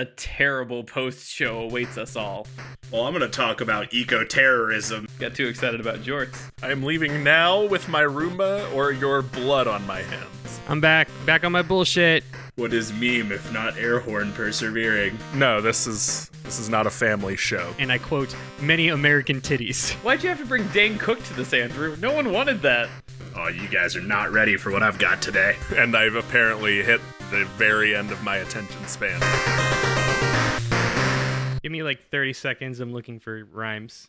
a terrible post show awaits us all. Well, I'm going to talk about eco terrorism. Got too excited about jorts. I am leaving now with my Roomba or your blood on my hands. I'm back, back on my bullshit. What is meme if not air horn persevering? No, this is this is not a family show. And I quote, many American titties. Why'd you have to bring Dane Cook to this, Andrew? No one wanted that. Oh, you guys are not ready for what I've got today. And I've apparently hit the very end of my attention span. Give me like 30 seconds. I'm looking for rhymes.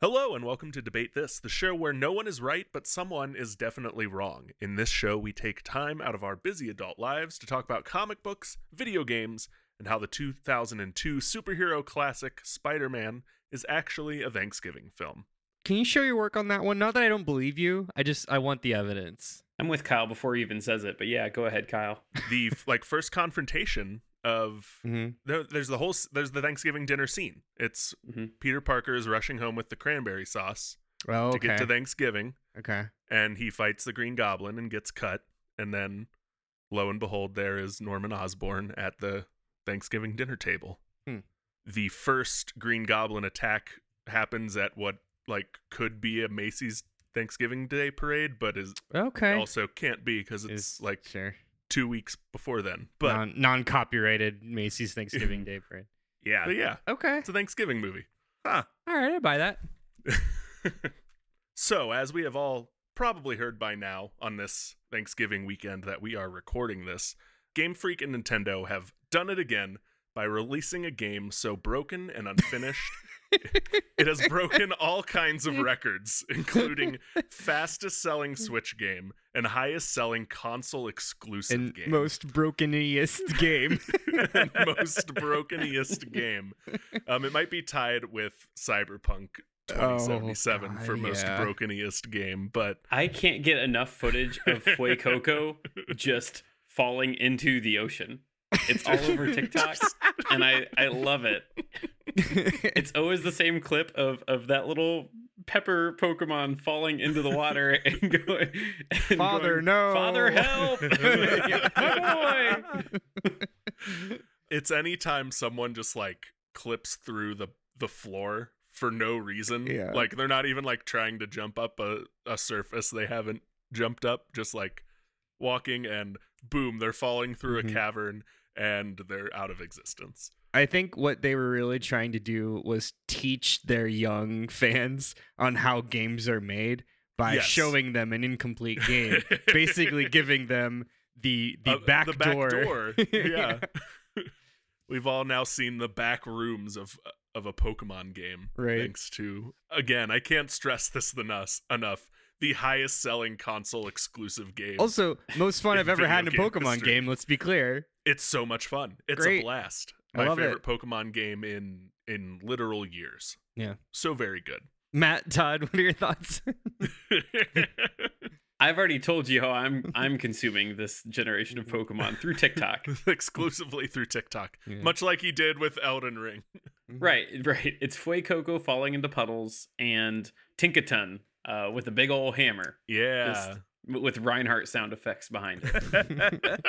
Hello and welcome to Debate This, the show where no one is right, but someone is definitely wrong. In this show, we take time out of our busy adult lives to talk about comic books, video games, and how the 2002 superhero classic Spider Man is actually a Thanksgiving film. Can you show your work on that one? Not that I don't believe you. I just I want the evidence. I'm with Kyle before he even says it, but yeah, go ahead, Kyle. The like first confrontation of Mm-hmm. there- there's the whole there's the Thanksgiving dinner scene. It's Mhm. Peter Parker is rushing home with the cranberry sauce Oh, to get to Thanksgiving. okay. and he fights the Green Goblin and gets cut. And then, lo and behold, there is Norman Osborn at the Thanksgiving dinner table. Hmm. The first Green Goblin attack happens at what like could be a Macy's Thanksgiving Day parade, but is Okay. also can't be because it's Is- like sure. two weeks before then. But non non copyrighted Macy's Thanksgiving Day parade. Yeah. but yeah, Okay. it's a Thanksgiving movie. Huh. All right, I buy that. so, as we have all probably heard by now on this Thanksgiving weekend that we are recording this, Game Freak and Nintendo have done it again by releasing a game so broken and unfinished. it has broken all kinds of records, including fastest selling Switch game and highest selling console exclusive And game. most brokeniest game. and most brokeniest game. Um, it might be tied with Cyberpunk 2077 Oh, for most yeah. brokeniest game, but I can't get enough footage of Fuecoco just falling into the ocean. It's all over TikTok, and I I love it. It's always the same clip of of that little pepper Pokemon falling into the water and going, and Father, going, no. Father, help! My boy! it's anytime someone just like clips through the the floor for no reason. Yeah. Like they're not even like trying to jump up a, a surface they haven't jumped up, just like walking and boom, they're falling through Mhm. a cavern and they're out of existence. I think what they were really trying to do was teach their young fans on how games are made by Yes. showing them an incomplete game, basically giving them the the Uh, back the back door. door. Yeah. We've all now seen the back rooms of of a Pokemon game. Right. Thanks to again, I can't stress this enough enough. The highest selling console exclusive game. Also, most fun I've ever had in a Pokemon history. game. Let's be clear. it's so much fun. It's Great. a blast. I My favorite it. Pokemon game in in literal years. Yeah. So very good. Matt, Todd, what are your thoughts? I've already told you how I'm I'm consuming this generation of Pokemon through TikTok. Exclusively through TikTok. Yeah. Much like he did with Elden Ring. Right, right. It's Fuecoco falling into puddles and Tinkaton uh, with a big old hammer Yeah. Just- with Reinhardt sound effects behind it.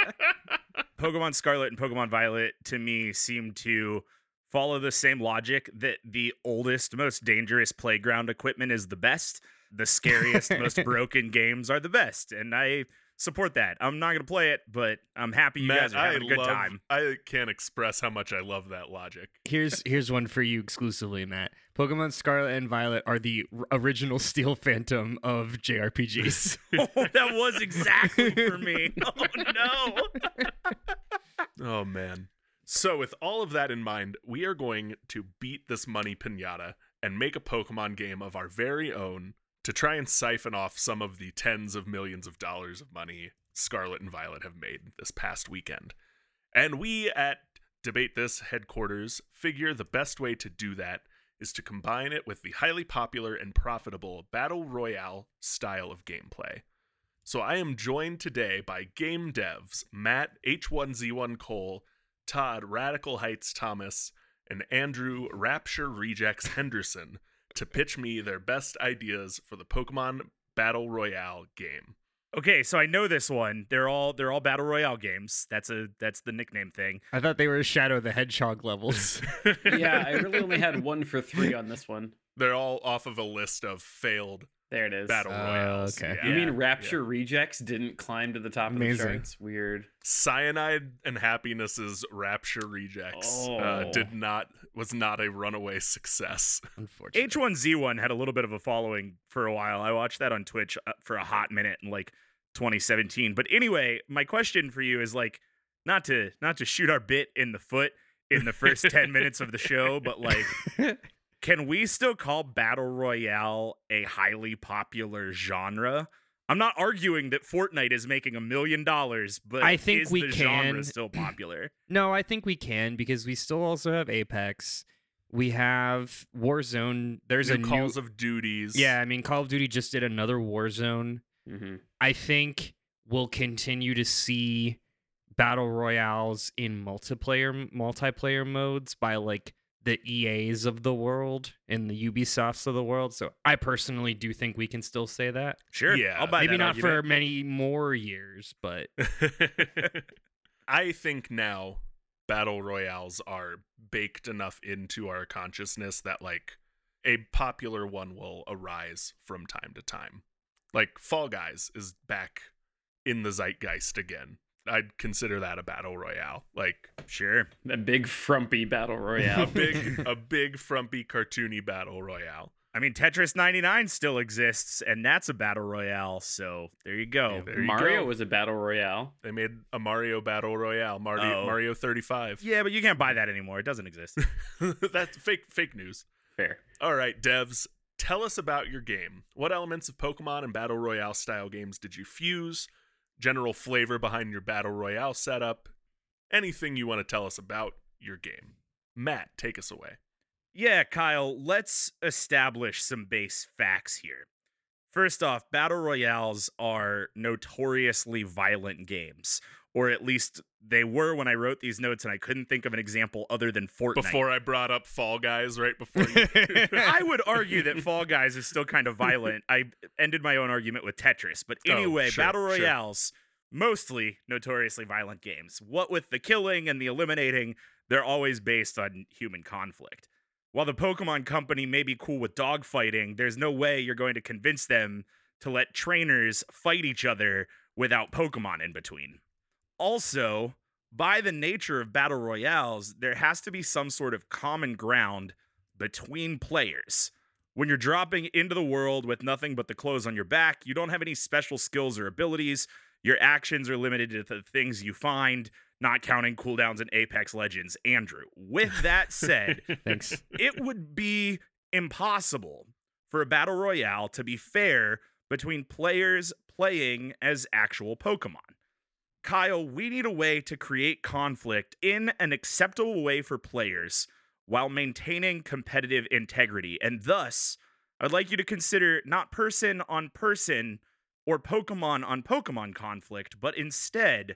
Pokemon Scarlet and Pokemon Violet to me seem to follow the same logic that the oldest, most dangerous playground equipment is the best. The scariest, most broken games are the best. And I support that. I'm not going to play it, but I'm happy you guys are having I a good love, time. I can't express how much I love that logic. here's here's one for you exclusively, Matt. Pokemon Scarlet and Violet are the r- original Steel Phantom of JRPGs. oh, that was exactly for me. Oh, no. Oh man. So with all of that in mind, we are going to beat this money pinata and make a Pokemon game of our very own to try and siphon off some of the tens of millions of dollars of money Scarlet and Violet have made this past weekend. And we at Debate This headquarters figure the best way to do that is to combine it with the highly popular and profitable Battle Royale style of gameplay. So I am joined today by game devs Matt H1Z1 Cole, Todd Radical Heights Thomas, and Andrew Rapture Rejects Henderson to pitch me their best ideas for the Pokemon Battle Royale game. Okay, so I know this one. They're all they're all battle royale games. That's a that's the nickname thing. I thought they were Shadow the Hedgehog levels. yeah, I really only had one for three on this one. They're all off of a list of failed There it is. battle royales. okay. You Yeah, mean yeah. Rapture Rejects didn't climb to the top of the Amazing. charts? Weird. Cyanide and Happiness's Rapture Rejects uh, Oh. did not was not a runaway success. Unfortunately. H1Z1 had a little bit of a following for a while. I watched that on Twitch uh, for a hot minute in like 2017. But anyway, my question for you is like not to not to shoot our bit in the foot in the first 10 minutes of the show, but like can we still call battle royale a highly popular genre? I'm not arguing that Fortnite is making a million dollars, but I think is we the can. genre still popular? No, I think we can because we still also have Apex. We have Warzone. There's New a Calls new. of Duties. yeah, I mean, Call of Duty just did another Warzone. hmm I think we'll continue to see battle royales in multiplayer multiplayer modes by like the EAs of the world and the Ubisofts of the world. So I personally do think we can still say that. Sure. Yeah. I'll buy Maybe that not argument. for many more years, but I think now battle royales are baked enough into our consciousness that like a popular one will arise from time to time. Like Fall Guys is back in the zeitgeist again. I'd consider that a battle royale. Like Sure. A big frumpy battle royale, a royale. big a big frumpy cartoony battle royale. I mean, Tetris 99 still exists, and that's a battle royale. So there you go. Yeah, there you Mario go. was a battle royale. They made a Mario battle royale, Mario Oh. Mario 35. Yeah, but you can't buy that anymore. It doesn't exist. That's fake fake news. Fair. All right, devs, tell us about your game. What elements of Pokemon and Battle Royale style games did you fuse? General flavor behind your Battle Royale setup? Anything you want to tell us about your game. Matt, take us away. yeah, Kyle, let's establish some base facts here. First off, battle royales are notoriously violent games, or at least they were when I wrote these notes, and I couldn't think of an example other than Fortnite. Before I brought up Fall Guys, right before you. I would argue that Fall Guys is still kind of violent. I ended my own argument with Tetris, but Oh, anyway, sure, battle sure. royales mostly notoriously violent games. What with the killing and the eliminating, they're always based on human conflict. While the Pokemon Company may be cool with dogfighting, there's no way you're going to convince them to let trainers fight each other without Pokemon in between. Also, by the nature of battle royales, there has to be some sort of common ground between players. When you're dropping into the world with nothing but the clothes on your back, you don't have any special skills or abilities. Your actions are limited to the things you find, not counting cooldowns in Apex Legends. Andrew, with that said, thanks. it would be impossible for a battle royale to be fair between players playing as actual Pokemon. Kyle, we need a way to create conflict in an acceptable way for players while maintaining competitive integrity. And thus, I'd like you to consider not person on person or Pokemon on Pokemon conflict, but instead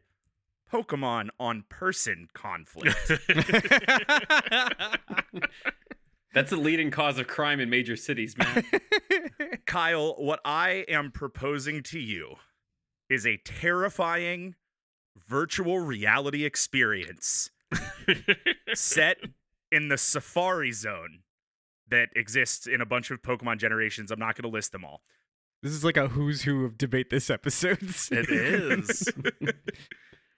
Pokemon on person conflict. That's the leading cause of crime in major cities, man. Kyle, what I am proposing to you is a terrifying virtual reality experience set in the Safari Zone that exists in a bunch of Pokemon generations. I'm not going to list them all. This is like a who's who of debate this episode. It is.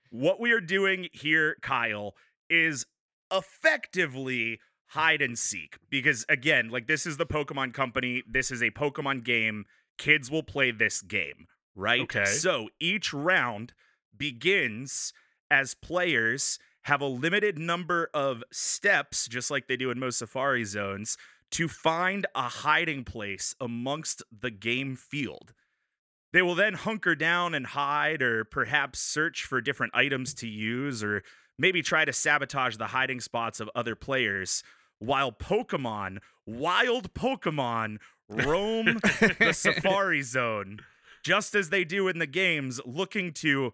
what we are doing here, Kyle, is effectively hide and seek. Because again, like this is the Pokemon Company, this is a Pokemon game. Kids will play this game, right? Okay. So each round begins as players have a limited number of steps, just like they do in most Safari zones, to find a hiding place amongst the game field. They will then hunker down and hide, or perhaps search for different items to use, or maybe try to sabotage the hiding spots of other players, while Pokemon, wild Pokemon, roam the Safari Zone, just as they do in the games, looking to.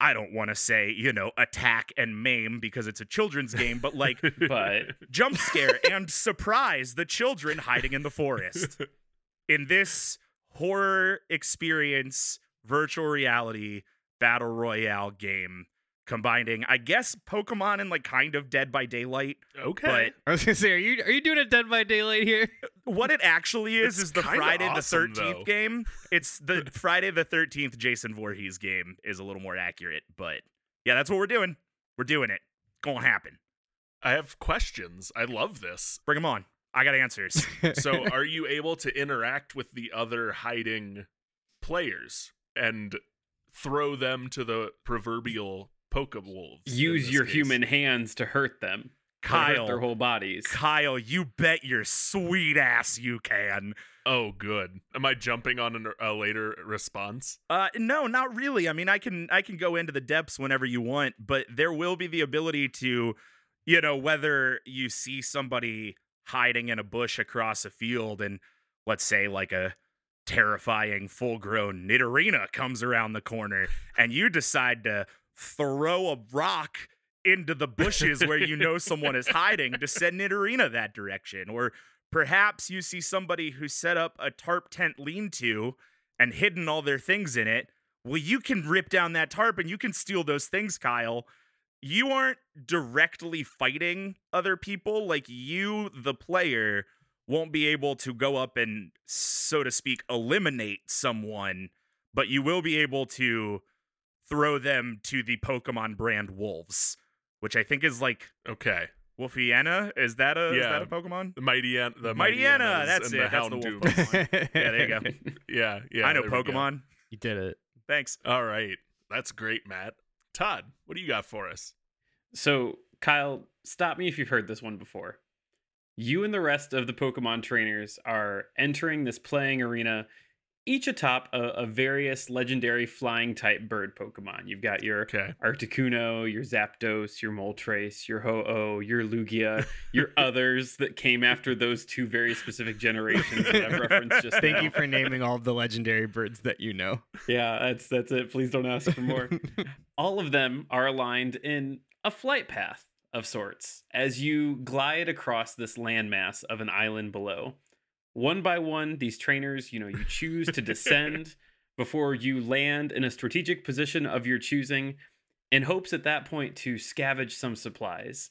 I don't want to say, you know, attack and maim because it's a children's game, but like but jump scare and surprise the children hiding in the forest. In this horror experience virtual reality battle royale game combining, I guess, Pokemon and like kind of Dead by Daylight. Okay. I was gonna say, are you are you doing a Dead by Daylight here? What it actually is It's is the Friday awesome, the 13th game. It's the Friday the 13th Jason Voorhees game is a little more accurate, but yeah, that's what we're doing. We're doing it. Gonna happen. I have questions. I love this. Bring them on. I got answers. So, are you able to interact with the other hiding players and throw them to the proverbial Pokewolves? in Use your case? human hands to hurt them. Kyle, their whole bodies. Kyle, you bet your sweet ass you can. Oh, good. Am I jumping on an, a later response? Uh, no, not really. I mean, I can I can go into the depths whenever you want, but there will be the ability to, you know, whether you see somebody hiding in a bush across a field, and let's say like a terrifying full-grown Nidorina comes around the corner, and you decide to throw a rock into the bushes where you know someone is hiding to send Nidorina that direction, or perhaps you see somebody who set up a tarp tent lean-to and hidden all their things in it. Well, you can rip down that tarp and you can steal those things, Kyle. You aren't directly fighting other people. Like, you, the player, won't be able to go up and, so to speak, eliminate someone, but you will be able to throw them to the Pokemon brand wolves, which I think is like Okay. Wolfiana. Is that a is Yeah. that a Pokemon? The Mighty An- the Mightyena, Mightyenas that's and it, The that's the wolf Pokemon. Yeah, there you go. yeah, yeah. I know there we go. Pokemon. you did it. Thanks. All right. That's great, Matt. Todd, what do you got for us? So, Kyle, stop me if you've heard this one before. You and the rest of the Pokemon trainers are entering this playing arena, each atop a, a various legendary flying type bird Pokemon. You've got your Okay. Articuno, your Zapdos, your Moltres, your Ho-Oh, your Lugia, your others that came after those two very specific generations that I've referenced just Thank now. you for naming all the legendary birds that you know. Yeah, that's that's it. Please don't ask for more. All of them are aligned in a flight path of sorts as you glide across this landmass of an island below. One by one, these trainers, you know, you choose to descend before you land in a strategic position of your choosing in hopes at that point to scavenge some supplies.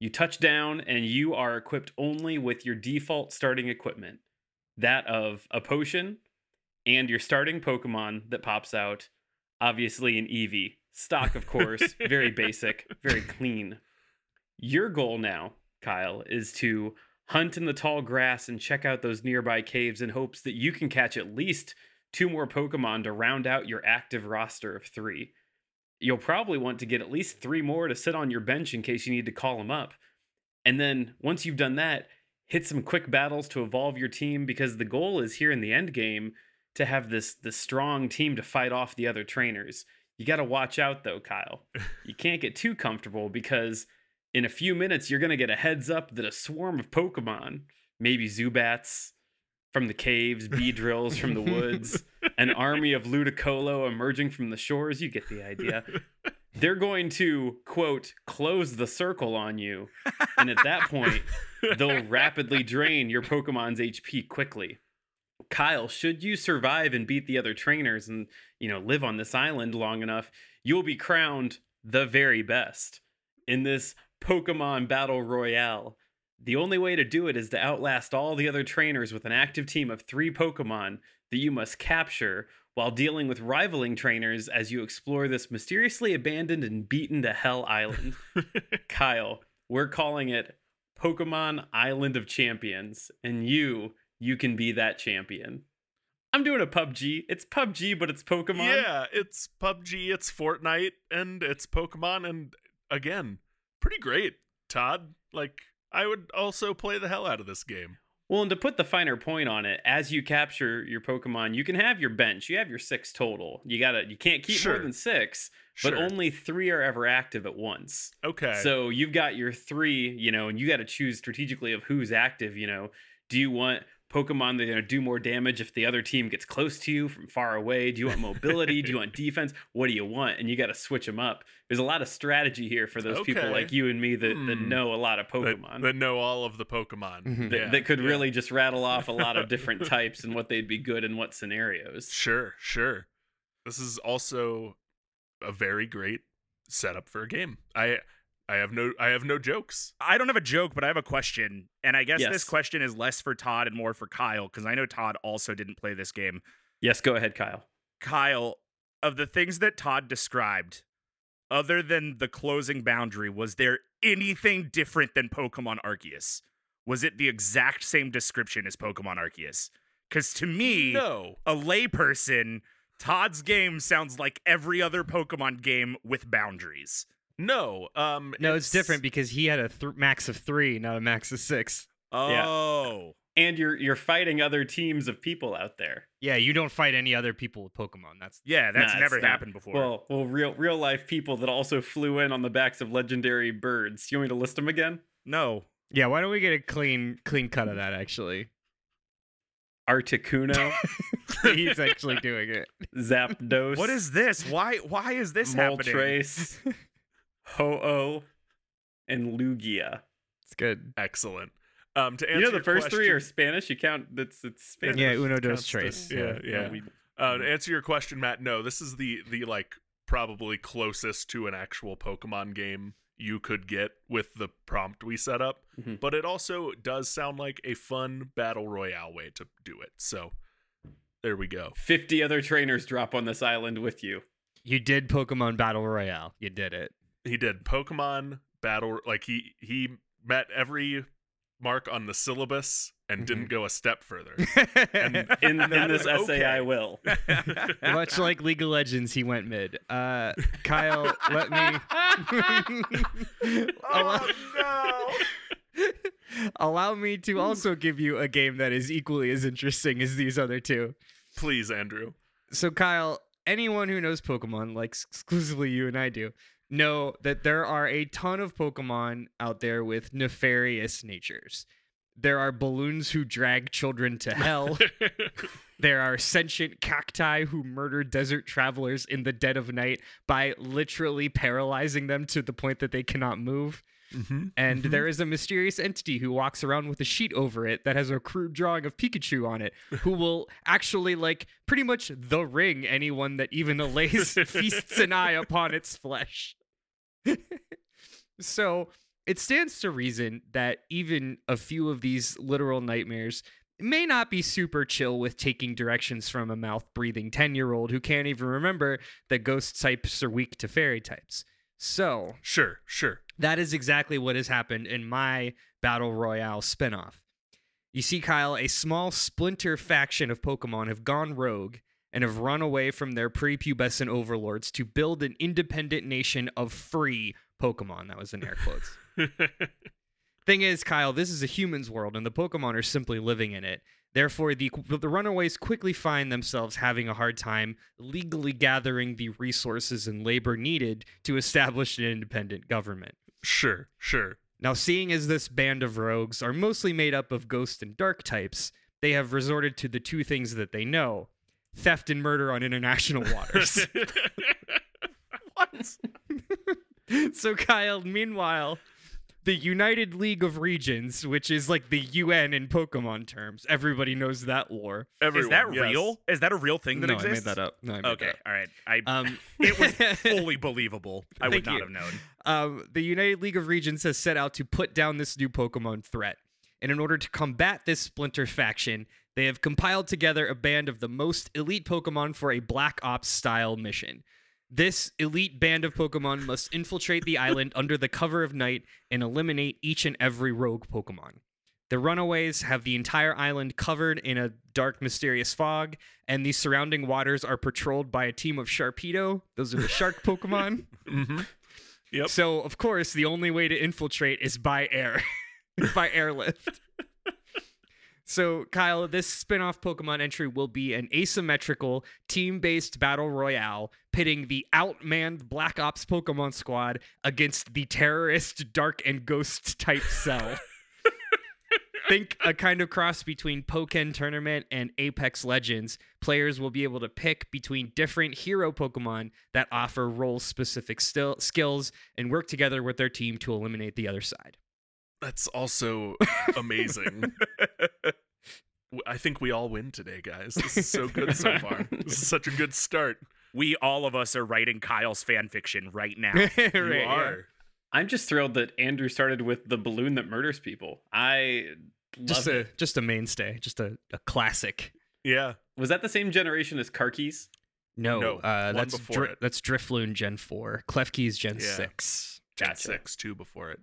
You touch down and you are equipped only with your default starting equipment that of a potion and your starting Pokemon that pops out, obviously an Eevee. Stock, of course, very basic, very clean. Your goal now, Kyle, is to hunt in the tall grass and check out those nearby caves in hopes that you can catch at least two more Pokemon to round out your active roster of three. You'll probably want to get at least three more to sit on your bench in case you need to call them up. And then once you've done that, hit some quick battles to evolve your team because the goal is here in the end game to have this this strong team to fight off the other trainers. You got to watch out though, Kyle. You can't get too comfortable because in a few minutes you're going to get a heads up that a swarm of Pokemon, maybe Zubats from the caves, Beedrills from the woods, an army of Ludicolo emerging from the shores, you get the idea. They're going to quote close the circle on you, and at that point they'll rapidly drain your Pokemon's HP quickly. Kyle, should you survive and beat the other trainers and, you know, live on this island long enough, you'll be crowned the very best in this Pokemon Battle Royale. The only way to do it is to outlast all the other trainers with an active team of three Pokemon that you must capture while dealing with rivaling trainers as you explore this mysteriously abandoned and beaten to hell island. Kyle, we're calling it Pokemon Island of Champions, and you, you can be that champion. I'm doing a PUBG. It's PUBG, but it's Pokemon. Yeah, it's PUBG, it's Fortnite, and it's Pokemon, and again, pretty great, Todd. Like, I would also play the hell out of this game. Well, and to put the finer point on it, as you capture your Pokemon, you can have your bench. You have your six total. You gotta, you can't keep Sure. more than six, Sure. but only three are ever active at once. okay. So you've got your three, you know, and you got to choose strategically of who's active. You know, do you want Pokemon that are going to do more damage if the other team gets close to you from far away? Do you want mobility? do you want defense? What do you want? And you got to switch them up. There's a lot of strategy here for those people like you and me that, that Hmm. know a lot of Pokemon. that know all of the Pokemon. Mhm. that, Yeah, that could yeah. really just rattle off a lot of different types and what they'd be good in what scenarios. Sure, sure. this is also a very great setup for a game. I I have no I have no jokes. I don't have a joke, but I have a question. And I guess Yes. this question is less for Todd and more for Kyle, because I know Todd also didn't play this game. Yes, go ahead, Kyle. Kyle, of the things that Todd described, other than the closing boundary, was there anything different than Pokemon Arceus? Was it the exact same description as Pokemon Arceus? Because to me, No. a layperson, Todd's game sounds like every other Pokemon game with boundaries. No. Um No, it's, different because he had a th- max of three, not a max of six. Yeah. Oh. And you're you're fighting other teams of people out there. Yeah, you don't fight any other people with Pokemon. That's Yeah, that's Nah, never it's not- happened before. Well, well, real real life people that also flew in on the backs of legendary birds. You want me to list them again? no. yeah. Why don't we get a clean clean cut of that? Actually, Articuno, he's actually doing it. Zapdos. What is this? Why why is this happening? Moltres, Ho-Oh, and Lugia. It's good. Excellent. Um to answer You know the your first three are Spanish. You count that's it's Spanish. Yeah, Uno counts dos the- tres. Yeah, yeah. we- Uh, to answer your question, Matt, no, this is the the like probably closest to an actual Pokemon game you could get with the prompt we set up. Mhm. But it also does sound like a fun battle royale way to do it. So there we go. 50 other trainers drop on this island with you. You did Pokemon Battle Royale. You did it. He did Pokemon battle like he he met every mark on the syllabus and didn't go a step further. In, in this is essay, I will. Much like League of Legends, he went mid. Uh, Kyle, let me. allow, Oh, allow me to also give you a game that is equally as interesting as these other two. Please, Andrew. So, Kyle, anyone who knows Pokemon, like exclusively you and I do, know that there are a ton of Pokemon out there with nefarious natures. There are balloons who drag children to hell. There are sentient cacti who murder desert travelers in the dead of night by literally paralyzing them to the point that they cannot move. mm-hmm. And there is a mysterious entity who walks around with a sheet over it that has a crude drawing of Pikachu on it, who will actually, like, pretty much the ring anyone that even allays feasts an eye upon its flesh. so it stands to reason that even a few of these literal nightmares may not be super chill with taking directions from a mouth breathing 10 year old who can't even remember that ghost types are weak to fairy types. So, Sure, sure. that is exactly what has happened in my Battle Royale spinoff. You see, Kyle, a small splinter faction of Pokemon have gone rogue and have run away from their prepubescent overlords to build an independent nation of free Pokemon. That was in air quotes. Thing is, Kyle, this is a human's world, and the Pokemon are simply living in it. Therefore, the the runaways quickly find themselves having a hard time legally gathering the resources and labor needed to establish an independent government. sure, sure. Now, seeing as this band of rogues are mostly made up of ghost and dark types, they have resorted to the two things that they know theft and murder on international waters. what? so, Kyle, meanwhile, the United League of Regions, which is like the UN in Pokemon terms, everybody knows that lore. Everyone, is that yes. real? Is that a real thing that no, exists? I made that up. No, I made Okay, that up. all right. I Um, it was fully believable. I would not you. have known. um, the United League of Regions has set out to put down this new Pokemon threat. And in order to combat this splinter faction, they have compiled together a band of the most elite Pokemon for a Black Ops style mission. This elite band of Pokemon must infiltrate the island under the cover of night and eliminate each and every rogue Pokemon. The runaways have the entire island covered in a dark, mysterious fog, and the surrounding waters are patrolled by a team of Sharpedo. Those are the shark Pokemon. Mm-hmm. Yep. So, of course, the only way to infiltrate is by air, by airlift. So, Kyle, this spin off Pokemon entry will be an asymmetrical, team based battle royale pitting the outmanned Black Ops Pokemon squad against the terrorist Dark and Ghost type cell. Think a kind of cross between Pokken Tournament and Apex Legends. Players will be able to pick between different hero Pokemon that offer role specific still- skills and work together with their team to eliminate the other side. That's also amazing. I think we all win today, guys. This is so good so far. This is such a good start. we all of us are writing Kyle's fan fiction right now. You Right, yeah. are. I'm just thrilled that Andrew started with the balloon that murders people. I love Just it. a just a mainstay, just a, a classic. Yeah. Was that the same generation as car keys? No, No, uh, that's before Dri- that's Drifloon Gen Four, Klefki's Gen Yeah. Six. Gen Gotcha. six two before it.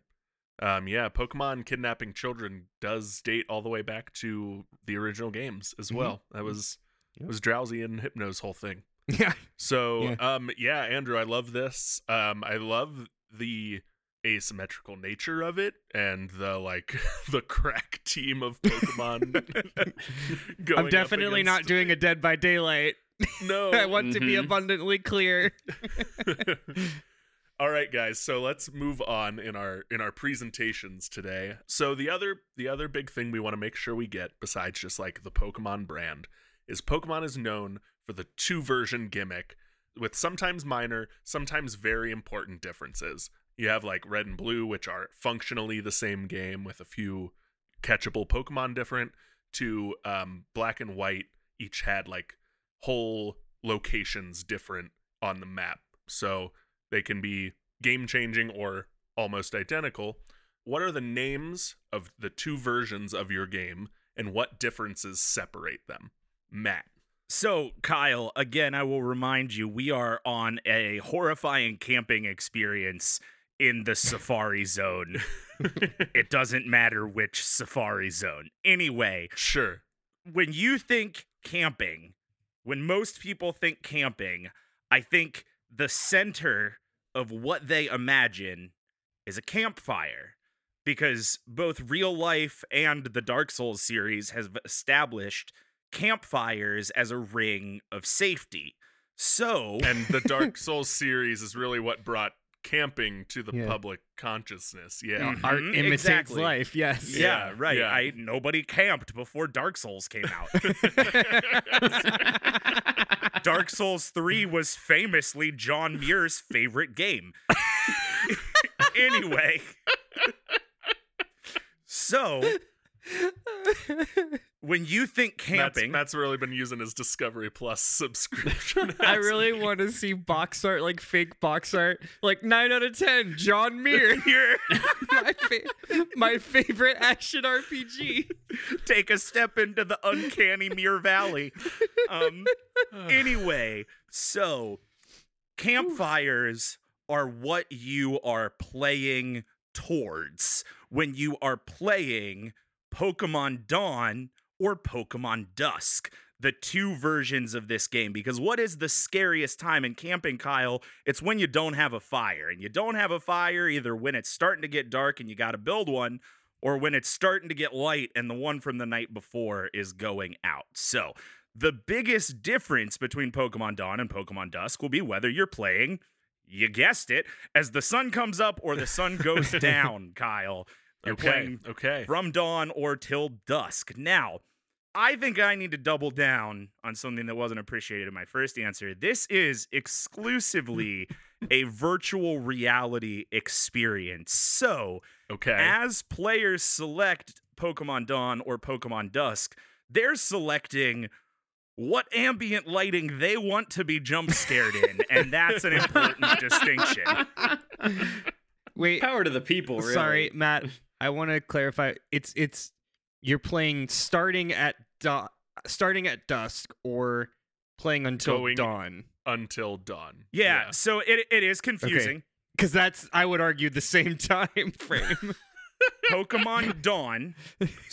Um, yeah, Pokemon kidnapping children does date all the way back to the original games as Mhm. well. That was Yep. was Drowzee and Hypno's whole thing. Yeah, So, Yeah. um, yeah, Andrew, I love this. Um, I love the asymmetrical nature of it and the like the crack team of Pokemon. going I'm definitely not doing a Dead by Daylight. No, I want to be Mhm. abundantly clear. All right, guys. So let's move on in our in our presentations today. So the other the other big thing we want to make sure we get, besides just like the Pokemon brand, is Pokemon is known for the two version gimmick, with sometimes minor, sometimes very important differences. You have like Red and Blue, which are functionally the same game with a few catchable Pokemon different. To um, Black and White, each had like whole locations different on the map. So they can be game changing or almost identical. What are the names of the two versions of your game and what differences separate them? Matt. So, Kyle, again, I will remind you, we are on a horrifying camping experience in the Safari Zone. it doesn't matter which Safari Zone. Anyway, Sure. when you think camping, when most people think camping, I think the center of what they imagine is a campfire. Because both real life and the Dark Souls series has established campfires as a ring of safety. So, And the Dark Souls series is really what brought camping to the Yeah. public consciousness. Yeah. Mhm, Art imitates exactly. life. Yes. yeah, Yeah, right. yeah. I nobody camped before Dark Souls came out. Dark Souls 3 was famously John Muir's favorite game. anyway. So, when you think Matt's, camping, Matt's really been using his Discovery Plus subscription. I really want to see box art, like fake box art, like nine out of ten. John Muir, here, my, fa- my favorite action RPG. take a step into the uncanny Muir Valley. Um, anyway, so campfires are what you are playing towards when you are playing Pokemon Dawn or Pokemon Dusk. The two versions of this game. Because what is the scariest time in camping, Kyle? It's when you don't have a fire. And you don't have a fire either when it's starting to get dark and you got to build one, or when it's starting to get light and the one from the night before is going out. So, the biggest difference between Pokemon Dawn and Pokemon Dusk will be whether you're playing, you guessed it, as the sun comes up or the sun goes down, Kyle. You're okay. playing Okay. from dawn or till dusk. Now, I think I need to double down on something that wasn't appreciated in my first answer. This is exclusively a virtual reality experience. So, Okay. as players select Pokemon Dawn or Pokemon Dusk, they're selecting what ambient lighting they want to be jump scared in, and that's an important distinction. Wait, Power to the people, really. sorry, Matt. I want to clarify. It's it's you're playing starting at du- starting at dusk or playing until Going- dawn. Until dawn. Yeah, so it, it is confusing. Because that's I would argue the same time frame. Pokemon Dawn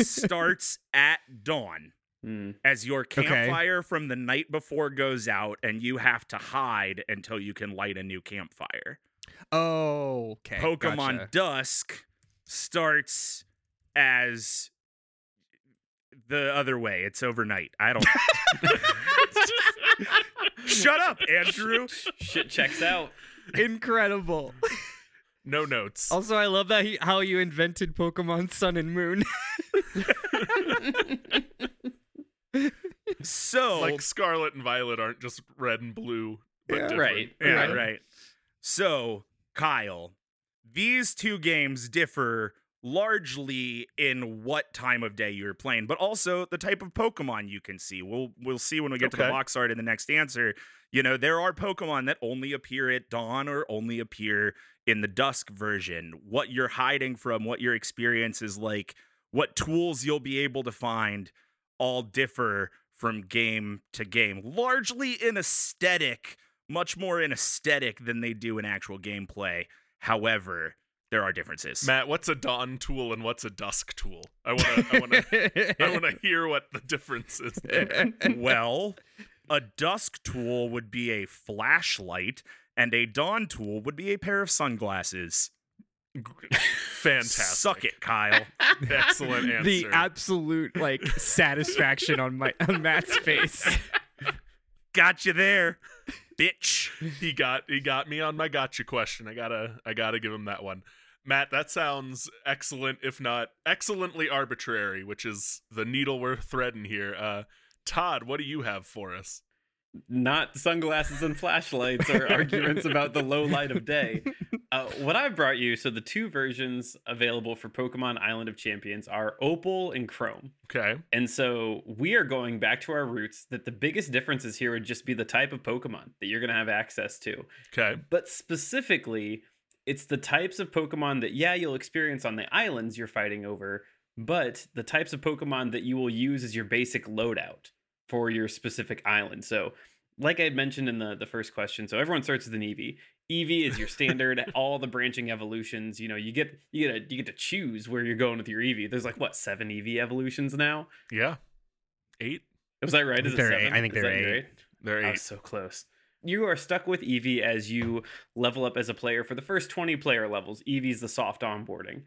starts at dawn Hmm. as your campfire from the night before goes out, and you have to hide until you can light a new campfire. oh, okay. Pokemon gotcha. Dusk starts as the other way. It's overnight. I don't. Shut up, Andrew. Shit checks out. Incredible. No notes. Also, I love that he, how you invented Pokemon Sun and Moon. So like Scarlet and Violet aren't just red and blue, but Yeah. different. Right. Yeah, right. right. So, Kyle, these two games differ largely in what time of day you're playing, but also the type of Pokemon you can see. We'll we'll see when we get to the box art in the next answer. You know, there are Pokemon that only appear at dawn or only appear in the dusk version. What you're hiding from, what your experience is like, what tools you'll be able to find all differ from game to game, largely in aesthetic, much more in aesthetic than they do in actual gameplay. However, there are differences. Matt, what's a dawn tool and what's a dusk tool? I want to I want to I want to hear what the difference is. there. well, a dusk tool would be a flashlight, and a dawn tool would be a pair of sunglasses. Fantastic. Suck it, Kyle. Excellent answer. the absolute like satisfaction on my on Matt's face. Got you there, bitch. he got he got me on my gotcha question. I gotta I gotta give him that one. Matt, that sounds excellent, if not excellently arbitrary, which is the needle we're threading here. Uh, Todd, what do you have for us? Not sunglasses and flashlights or arguments about the low light of day. Uh, what I brought you, so the two versions available for Pokemon Island of Champions are Opal and Chrome. Okay. And so we are going back to our roots that the biggest differences here would just be the type of Pokemon that you're going to have access to. Okay. But specifically, it's the types of Pokemon that, yeah, you'll experience on the islands you're fighting over, but the types of Pokemon that you will use as your basic loadout for your specific island. So, like I had mentioned in the, the first question, so everyone starts with an Eevee. Eevee is your standard, all the branching evolutions. You know, you get you get to, you get to choose where you're going with your Eevee. There's like what seven Eevee evolutions now. Yeah. Eight. Was I right? Is it seven? eight. I think Is they're eight. right? They're I eight. was oh, so close. You are stuck with Eevee as you level up as a player for the first 20 player levels. Eevee's the soft onboarding.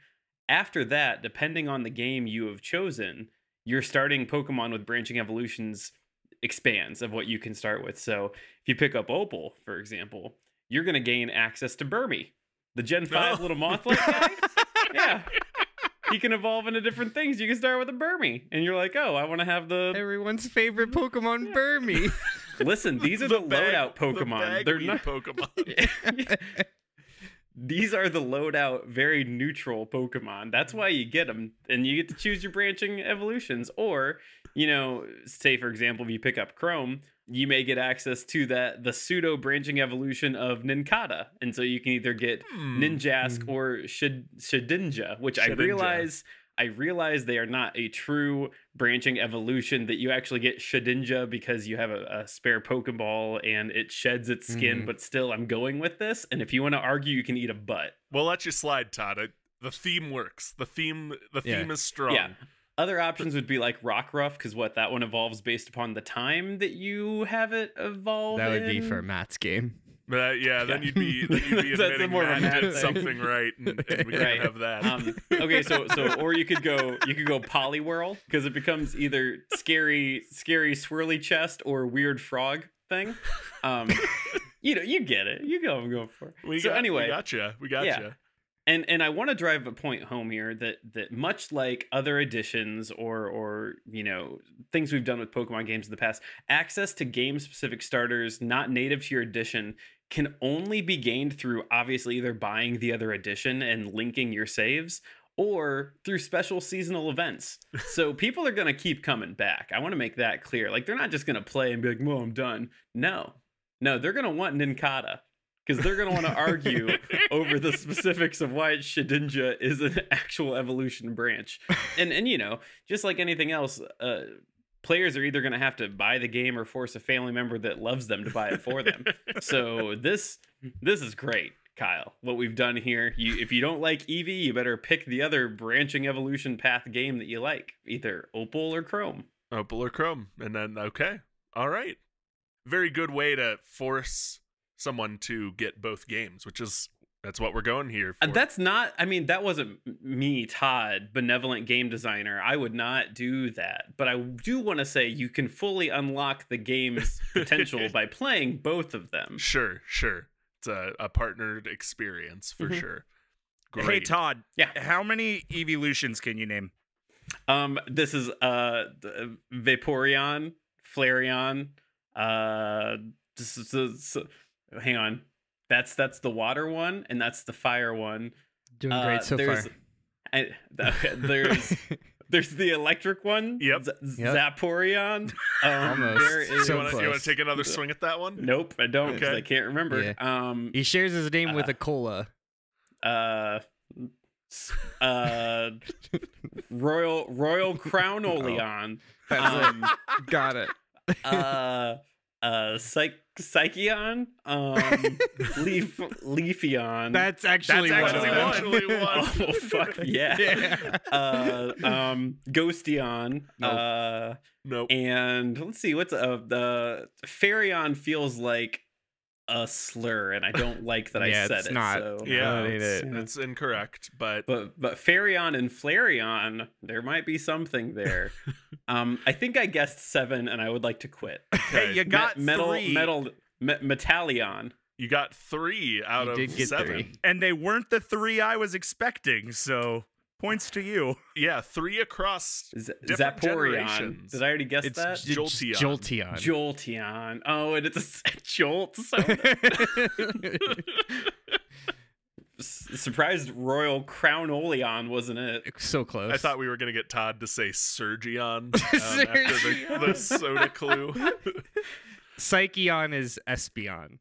After that, depending on the game you have chosen, your starting Pokemon with branching evolutions expands of what you can start with. So if you pick up Opal, for example, you're going to gain access to Burmy, the Gen 5 Oh. little moth-like guy. yeah. He can evolve into different things. You can start with a Burmy, and you're like, oh, I want to have the Everyone's favorite Pokemon, Burmy. Listen, these are the, bag- loadout the Pokemon. bag They're not. Pokemon. these are the loadout, very neutral Pokemon. That's why you get them, and you get to choose your branching evolutions. Or, you know, say for example, if you pick up Chrome, you may get access to that the pseudo branching evolution of Nincada, and so you can either get Hmm. Ninjask or Shid- Shedinja, which I realize I realize they are not a true branching evolution that you actually get Shedinja because you have a, a spare Pokeball and it sheds its skin, Mhm. but still I'm going with this. And if you want to argue, you can eat a butt. We'll let you slide, Todd. It- The theme works. The theme the Yeah. theme is strong. Yeah. Other options would be like Rockruff, because what that one evolves based upon the time that you have it evolve. that would be for Matt's game. But yeah, then you'd be then you'd be admitting more of a Matt Matt did something right, and, and we can't have that. Um, okay, so so or you could go you could go Poliwhirl because it becomes either scary scary swirly chest or weird frog thing. Um, you know you get it. You go I'm going for. we so got, anyway, we gotcha. We gotcha. Yeah. and and I want to drive a point home here that that much like other editions or or you know things we've done with Pokemon games in the past, access to game specific starters not native to your edition can only be gained through obviously either buying the other edition and linking your saves or through special seasonal events. So people are going to keep coming back. I want to make that clear. Like they're not just going to play and be like, "Well, I'm done." No. No, they're going to want Nincada because they're going to want to argue over the specifics of why Shedinja is an actual evolution branch. And and you know, just like anything else, uh players are either going to have to buy the game or force a family member that loves them to buy it for them. so this this is great. Kyle, what we've done here, you if you don't like Eevee, you better pick the other branching evolution path game that you like, either Opal or Chrome. Opal or Chrome, and then okay, all right. Very good way to force someone to get both games, which is that's what we're going here. For. And that's not, I mean, that wasn't me, Todd, benevolent game designer. I would not do that. But I do want to say you can fully unlock the game's potential by playing both of them. sure, sure. It's a, a partnered experience for Mhm. sure. Hey Todd, Yeah. how many evolutions can you name? Um, this is uh the- Vaporeon, Flareon, uh this is, this is- hang on. That's that's the water one and that's the fire one. Doing Uh, great so far. there's- I, the, there's there's the electric one. Yep. Z- Yep. Um, Almost. there is- So you want to take another swing at that one? Nope, I don't. 'cause Okay. I can't remember. Yeah. Um. he shares his name with Uh, a cola. Uh. Uh. Royal Royal Crown Oleon. Um. Got it. uh. Uh. Psych Psycheon. Um. Leaf Leafeon. That's actually That's one. actually of them. one. Oh fuck yeah. Yeah. uh, um, Ghosteon, Nope. uh, Nope. and let's see what's uh the Faireon feels like a slur, and I don't like that Yeah, I said it's it. not. So. yeah, that ain't it's, it. it's incorrect, but But but Faireon and Flareon, there might be something there. um, I think I guessed seven, and I would like to quit. Hey, you Me- got metal three, metal me- Metallion. you got three out You of did get seven. three. and they weren't the three I was expecting. So points to you. Yeah, three across. Z- Different Zaporeon. generations. Did I already guess It's that? j- Jolteon. Jolteon. Jolteon. Oh, and it's a jolt. So S- surprised Royal Crown Oleon wasn't it? so close. I thought we were gonna get Todd to say Surgeon um, after the, the soda clue. Psycheon is Espeon.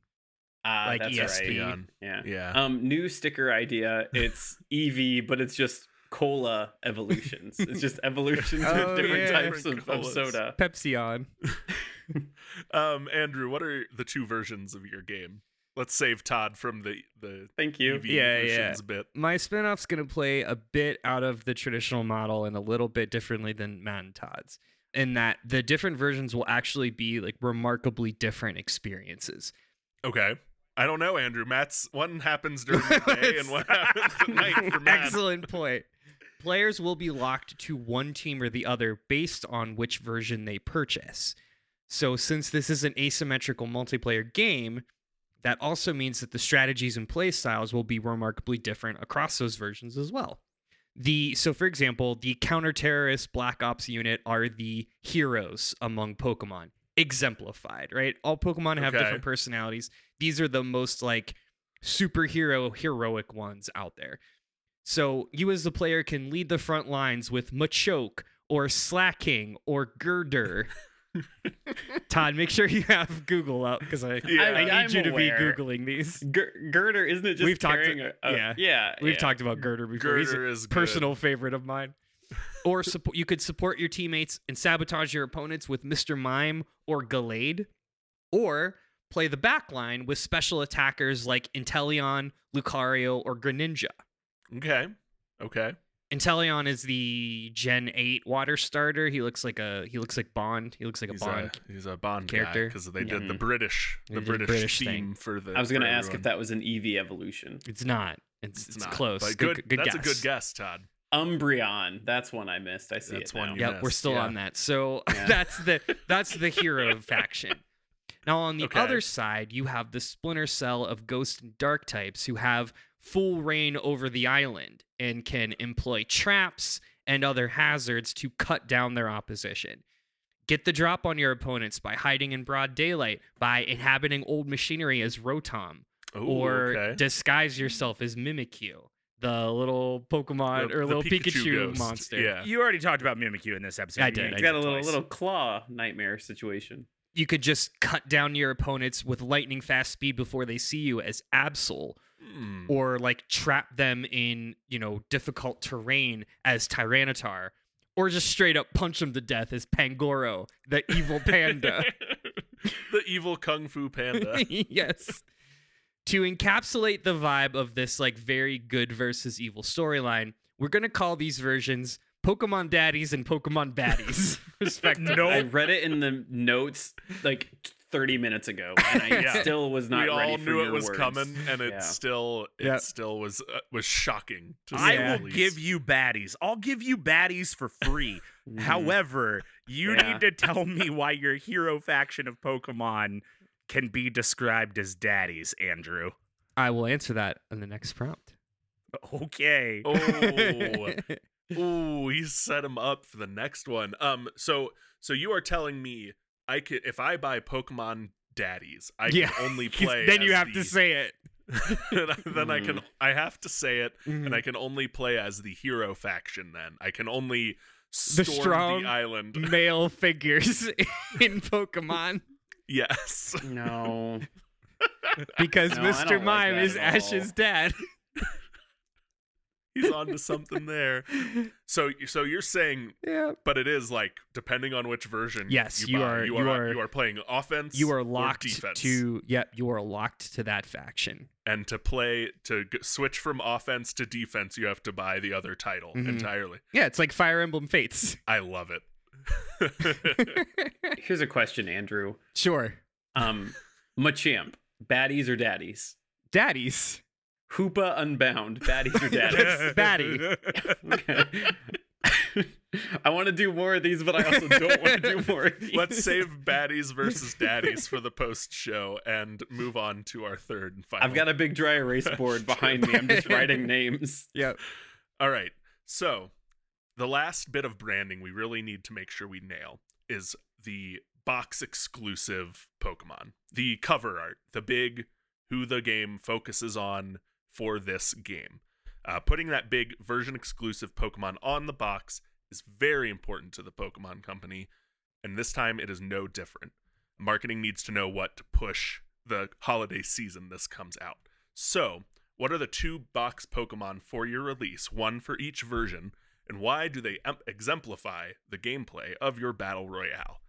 Ah, Like that's ESP. right. Yeah. Yeah. Um, new sticker idea. It's EV, but it's just cola evolutions. It's just evolutions Oh, with different yeah. types of, Different of colas. soda. Pepsion. Um, Andrew, what are the two versions of your game? Let's save Todd from the the Thank you. EV Yeah, yeah. versions bit. My spinoff's going to play a bit out of the traditional model and a little bit differently than Matt and Todd's. In that the different versions will actually be like remarkably different experiences. Okay. I don't know, Andrew. Matt's one happens during the day and one happens at night for Matt. Excellent point. Players will be locked to one team or the other based on which version they purchase. So, since this is an asymmetrical multiplayer game, that also means that the strategies and play styles will be remarkably different across those versions as well. The so for example, the counter-terrorist Black Ops unit are the heroes among Pokemon, exemplified, right? All Pokemon have Okay. different personalities. These are the most like superhero heroic ones out there. So you as the player can lead the front lines with Machoke or Slaking or Gurdurr. Todd, make sure you have Google up because I, Yeah. I need I'm you to be googling these. Gir- girder, isn't it just We've talked- carrying a, a- yeah. yeah, We've yeah. talked about Gurdurr before. He's a Gurdurr is good. personal favorite of mine. Or suppo- you could support your teammates and sabotage your opponents with Mr. Mime or Gallade. Or play the back line with special attackers like Inteleon, Lucario, or Greninja. Okay. Okay. Inteleon is the Gen 8 water starter. He looks like a he looks like Bond. He looks like a He's Bond. a he's a Bond character. because they Yeah. did the British the British, British theme thing. for the. I was gonna ask if that was an EV evolution. It's not. It's it's, not, close. But good, good. good that's guess. a good guess, Todd. Umbreon. That's one I missed. I see That's it one now. you Yep, we're still yeah. on that. So Yeah. that's the that's the hero faction. Now on the Okay. other side, you have the Splinter Cell of Ghost and Dark types who have full reign over the island and can employ traps and other hazards to cut down their opposition. Get the drop on your opponents by hiding in broad daylight, by inhabiting old machinery as Rotom, Ooh, or okay. disguise yourself as Mimikyu, the little Pokemon The- or the little Pikachu, ghost. monster. Yeah. You already talked about Mimikyu in this episode. I You did, I mentioned He's got a little twice. little claw nightmare situation. you could just cut down your opponents with lightning fast speed before they see you as Absol, Hmm. or like trap them in, you know, difficult terrain as Tyranitar, or just straight up punch them to death as Pangoro, the evil panda. the evil kung fu panda. yes. To encapsulate the vibe of this like very good versus evil storyline, we're gonna call these versions Pokemon Daddies and Pokemon Baddies, respectively. No. I read it in the notes like 30 minutes ago, and I Yeah. still was not we ready all for knew it your was words. coming, and it Yeah. still it Yeah. still was uh, was shocking. To I say Yeah. the will least. give you baddies. I'll give you baddies for free. Mhm. However, you Yeah. need to tell me why your hero faction of Pokemon can be described as daddies, Andrew. I will answer that in the next prompt. Okay. Oh, Ooh, he set him up for the next one. Um, so so you are telling me I could if I buy Pokemon Daddies, I Yeah, can only play. then you as have to say it. and I, then I can Mm. I have to say it, Mm-hmm. and I can only play as the hero faction. Then I can only The storm strong the island. male figures in Pokemon Yes. No. because No, Mr. don't like Mime that is at all. Ash's dad. He's on to something there. So so you're saying yeah. but it is like depending on which version Yes, you, you buy, are- you, you are, are- you are playing offense You are or locked defense. to yep, you are locked to that faction. and to play to g- switch from offense to defense you have to buy the other title Mhm. entirely Yeah, it's like Fire Emblem Fates. i love it Here's a question, Andrew. sure. Um, Machamp, baddies or daddies? Daddies. Hoopa Unbound, baddies or daddies? Batty. I want to do more of these, but I also don't want to do more of these. let's save baddies versus daddies for the post show and move on to our third and final I've got a big dry erase board behind me. I'm just writing names. Yep. All right. So, the last bit of branding we really need to make sure we nail is the box exclusive Pokemon. The cover art, the big who the game focuses on for this game. Uh, putting that big version exclusive Pokemon on the box is very important to the Pokemon Company, and this time it is no different. Marketing needs to know what to push the holiday season this comes out. So, what are the two box Pokemon for your release, one for each version, and why do they em- exemplify the gameplay of your Battle Royale?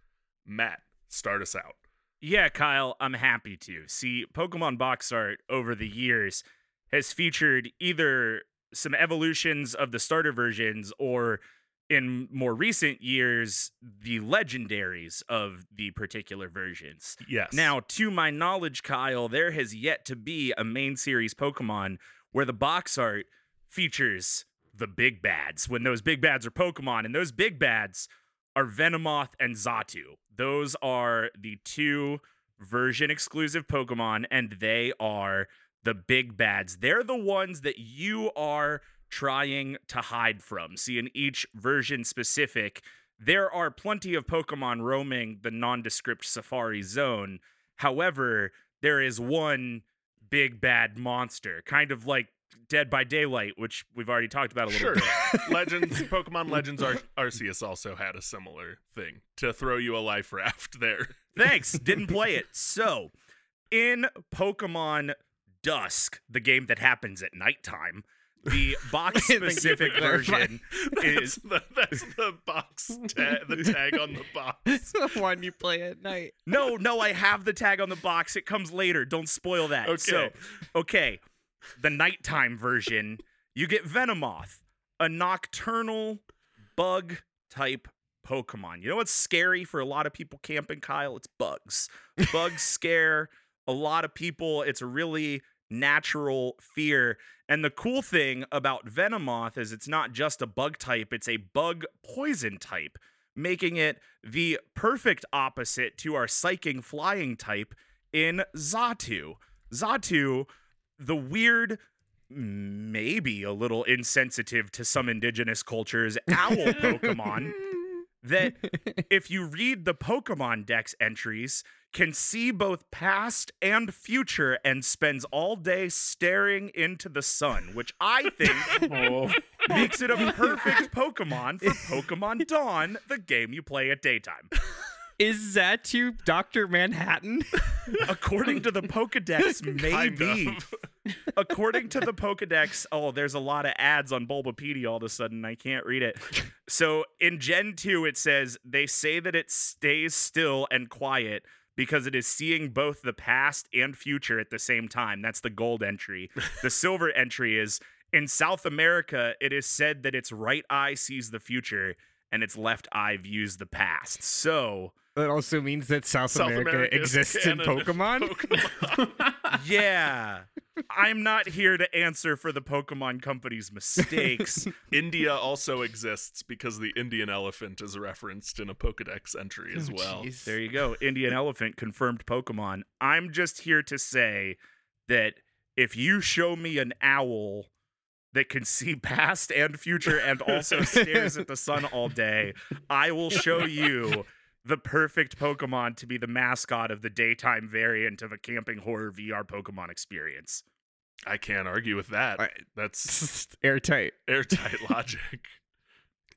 Matt, start us out. Yeah, Kyle, I'm happy to. See, Pokemon box art over the years has featured either some evolutions of the starter versions or in more recent years the legendaries of the particular versions. Yes. Now, to my knowledge, Kyle, there has yet to be a main series Pokemon where the box art features the big bads when those big bads are Pokemon, and those big bads are Venomoth and Xatu. Those are the two version exclusive Pokemon, and they are the big bads. They're the ones that you are trying to hide from. See, in each version specific, there are plenty of Pokemon roaming the nondescript safari zone. However, there is one big bad monster, kind of like Dead by Daylight, which we've already talked about a little Sure. bit. Legends, Pokemon Legends Ar- Arceus also had a similar thing to throw you a life raft there. Thanks. Didn't play it. So, in Pokemon Dusk, the game that happens at nighttime, the box Thank you for specific clarifying. version That's is the, that's the box ta- the tag on the box. the one you play at night. No, no, I have the tag on the box. It comes later. Don't spoil that. Okay. So, okay. The nighttime version, you get Venomoth, a nocturnal bug type Pokemon. You know what's scary for a lot of people camping, Kyle? It's bugs. Bugs scare a lot of people. It's a really natural fear. And the cool thing about Venomoth is it's not just a bug type, it's a bug poison type, making it the perfect opposite to our psychic flying type in Xatu. Xatu, the weird, maybe a little insensitive to some indigenous cultures, owl Pokemon that if you read the Pokemon Dex entries, can see both past and future and spends all day staring into the sun, which I think Oh, makes it a perfect Pokemon for Pokemon Dawn, the game you play at daytime. Is that you, Dr. Manhattan? According to the Pokedex, Kind maybe. of. According to the Pokedex, oh, there's a lot of ads on Bulbapedia all of a sudden. I can't read it. So in Gen 2, it says they say that it stays still and quiet because it is seeing both the past and future at the same time. That's the gold entry. The silver entry is in South America, it is said that its right eye sees the future and its left eye views the past. So, That also means that South, South America America exists in Pokemon. Pokemon. yeah. I'm not here to answer for the Pokemon Company's mistakes. India also exists because the Indian elephant is referenced in a Pokedex entry as Oh, well. jeez. There you go. Indian elephant confirmed Pokemon. I'm just here to say that if you show me an owl that can see past and future and also stares at the sun all day, I will show you the perfect Pokemon to be the mascot of the daytime variant of a camping horror VR Pokemon experience. I can't argue with that. Right. That's Airtight. airtight logic.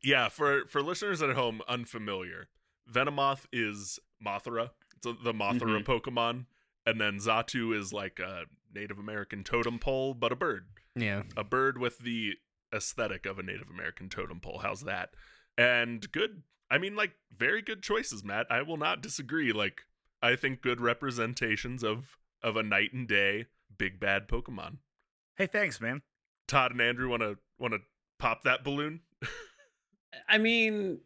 Yeah, for for listeners at home unfamiliar, Venomoth is Mothra. It's a, the Mothra mm-hmm. Pokemon, and then Xatu is like a Native American totem pole, but a bird. Yeah. A bird with the aesthetic of a Native American totem pole. How's that? And good. I mean, like very good choices, Matt. I will not disagree. Like I think good representations of of a night and day big bad Pokemon. Hey, thanks, man. Todd and Andrew want to want to pop that balloon. I mean,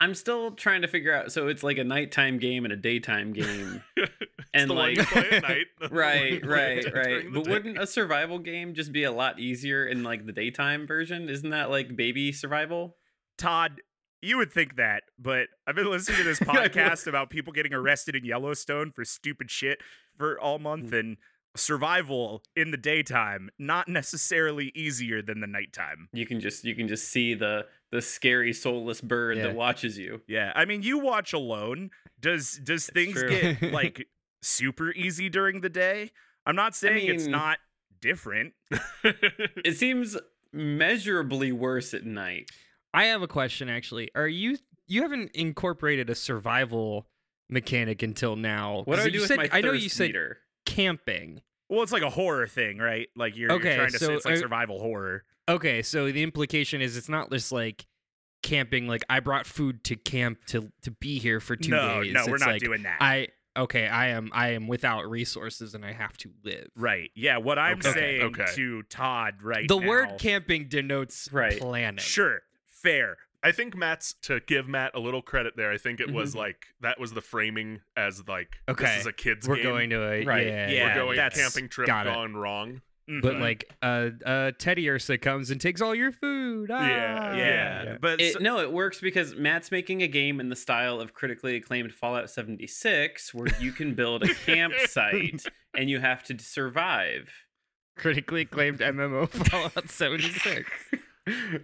I'm still trying to figure out. So it's like a nighttime game and a daytime game. And, like- you play at night. right, right, right. But day. wouldn't a survival game just be a lot easier in like the daytime version? Isn't that like baby survival? Todd, you would think that, but I've been listening to this podcast about people getting arrested in Yellowstone for stupid shit for all month Mm. and survival in the daytime not necessarily easier than the nighttime. You can just you can just see the the scary soulless bird Yeah. that watches you. Yeah, I mean, you watch alone. Does does things true. get like super easy during the day? I'm not saying it's mean- not different. It seems measurably worse at night. I have a question actually. Are you you haven't incorporated a survival mechanic until now? What do 'Cause I do you with said, my I know you thirst said meter? Camping. Well, it's like a horror thing, right? Like you're, Okay, you're trying to so say it's like are- survival horror. Okay, so the implication is it's not just like camping. Like I brought food to camp to to be here for two no, days. no, we're It's not like, doing that. I okay. I am I am without resources and I have to live. Right. Yeah. What I'm Okay, saying okay. to Todd right The now. word camping denotes Right. planning. Sure. Fair. I think Matt's to give Matt a little credit there. I think it was Mhm. like that was the framing as like Okay, this is a kid's We're game. going to a Right. yeah, Yeah, We're going that's- camping trip got it. gone wrong. But Mhm. like uh uh Teddiursa comes and takes all your food. Ah. Yeah, yeah. But It, so- no, it works because Matt's making a game in the style of critically acclaimed Fallout 76, where you can build a campsite and you have to survive. Critically acclaimed MMO Fallout 76.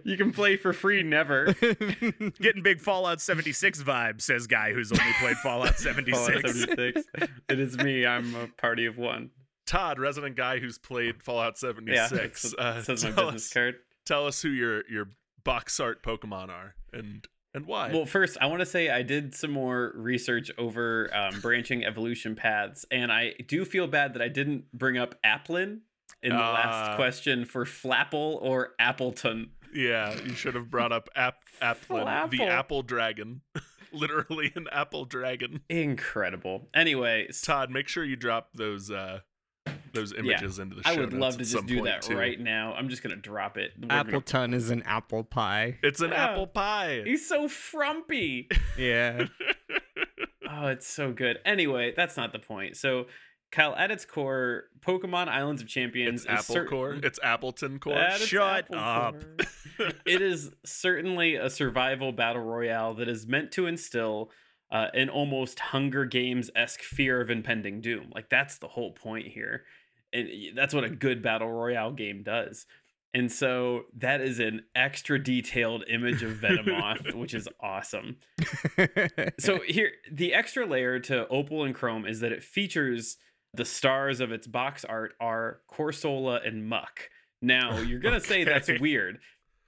you can play for free, never. getting big Fallout 76 vibes, says guy who's only played Fallout 76. Fallout 76. it is me. I'm a party of one. Todd, resident guy who's played Fallout Yeah, 76. that's, uh, says my business us, card. tell us who your your box art Pokemon are and and why. Well, first, I want to say I did some more research over um, branching evolution paths, and I do feel bad that I didn't bring up Applin in the Ah. last question for Flapple or Appletun. yeah, you should have brought up App Applin, the apple dragon. Literally an apple dragon. Incredible. Anyway, Todd, make sure you drop those uh those images into the show I would love to just do that too. right now. I'm just gonna drop it. We're gonna- Appletun is an apple pie. It's an Yeah. apple pie. He's so frumpy. Yeah. Oh, it's so good. Anyway, that's not the point. So, Kyle, at its core, Pokemon Islands of Champions It's apple cer- core. It's Appletun core. Its Shut apple up. core. it is certainly a survival battle royale that is meant to instill uh, an almost Hunger Games esque fear of impending doom. Like that's the whole point here, and that's what a good battle royale game does. And so that is an extra detailed image of Venomoth, which is awesome. So here, the extra layer to Opal and Chrome is that it features the stars of its box art are Corsola and Muk. Now you're gonna say that's weird.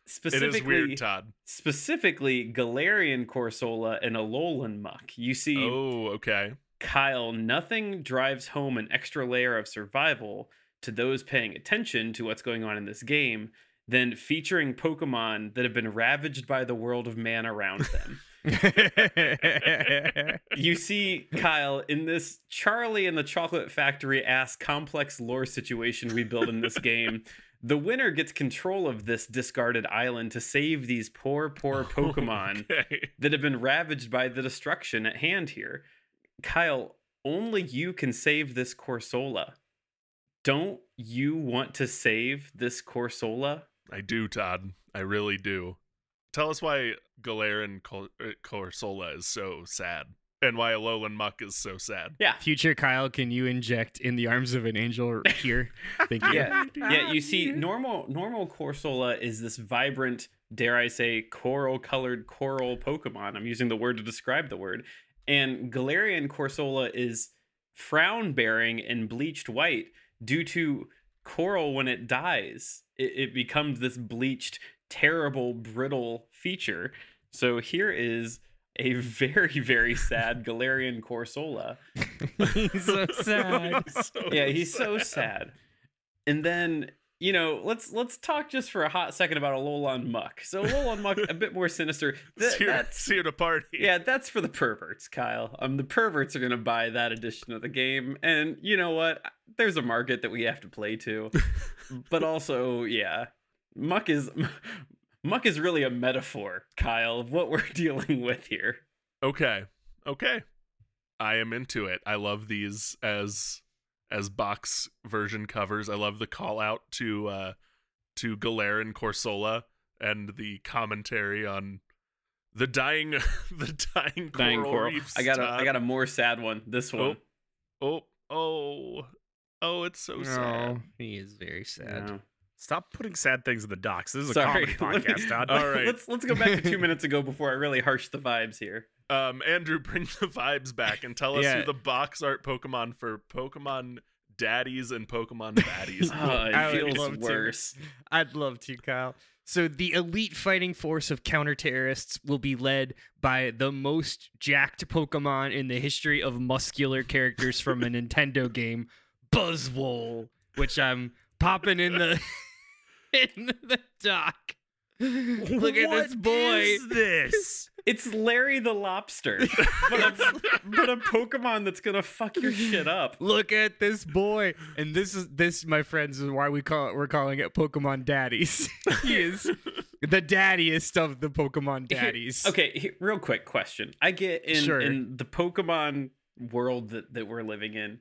Specifically, is weird, Todd. specifically Galarian Corsola and Alolan Muk. You see, Oh, okay. Kyle, nothing drives home an extra layer of survival to those paying attention to what's going on in this game than featuring Pokemon that have been ravaged by the world of man around them. you see Kyle in this Charlie and the Chocolate Factory ass complex lore situation we build in this game. The winner gets control of this discarded island to save these poor, poor Pokemon Okay. that have been ravaged by the destruction at hand here. Kyle, only you can save this Corsola. Don't you want to save this Corsola? I do, Todd. I really do. Tell us why Galarian Cor- uh, Corsola is so sad, and why Alolan Muk is so sad. Yeah. Future Kyle, can you inject in the arms of an angel here? Thank you. Yeah. Yeah, you see, normal normal Corsola is this vibrant, dare I say, coral colored coral Pokemon. I'm using the word to describe the word. And Galarian Corsola is frown bearing and bleached white due to coral when it dies, it, it becomes this bleached, terrible, brittle feature. So here is a very, very sad Galarian Corsola. He's so sad. So yeah, he's so sad. And then you know, let's let's talk just for a hot second about a Alolan Muk. So Alolan Muk, a bit more sinister. Th- It's here, that's it's here to party. yeah, that's for the perverts, Kyle. Um, the perverts are gonna buy that edition of the game, and you know what? There's a market that we have to play to. but also, yeah, Muk is Muk is really a metaphor, Kyle, of what we're dealing with here. Okay. Okay. I am into it. I love these as as box version covers. I love the call out to uh to Galarian Corsola and the commentary on the dying the dying coral, Dying coral. reefs. I got a I got a more sad one. This one. Oh, oh, oh! It's so No, sad. he is very sad. Yeah. Stop putting sad things in the docs. This is a comedy podcast, Todd. All right. Let's let's go back to two minutes ago before I really harsh the vibes here. Um, Andrew, bring the vibes back and tell us Yeah. who the box art Pokemon for Pokemon daddies and Pokemon baddies. Oh, it I would feels love to. worse. I'd love to, Kyle. So the elite fighting force of counter terrorists will be led by the most jacked Pokemon in the history of muscular characters from a Nintendo game, Buzzwole, which I'm popping in the in the dock. Look at this What boy. is this? It's Larry the Lobster, but a, but a Pokemon that's gonna fuck your shit up. Look at this boy. And this is this, my friends, is why we call it we're calling it Pokemon Daddies. he is the daddiest of the Pokemon Here- daddies. okay, here, real quick question. I get in Sure. in the Pokemon world that, that we're living in,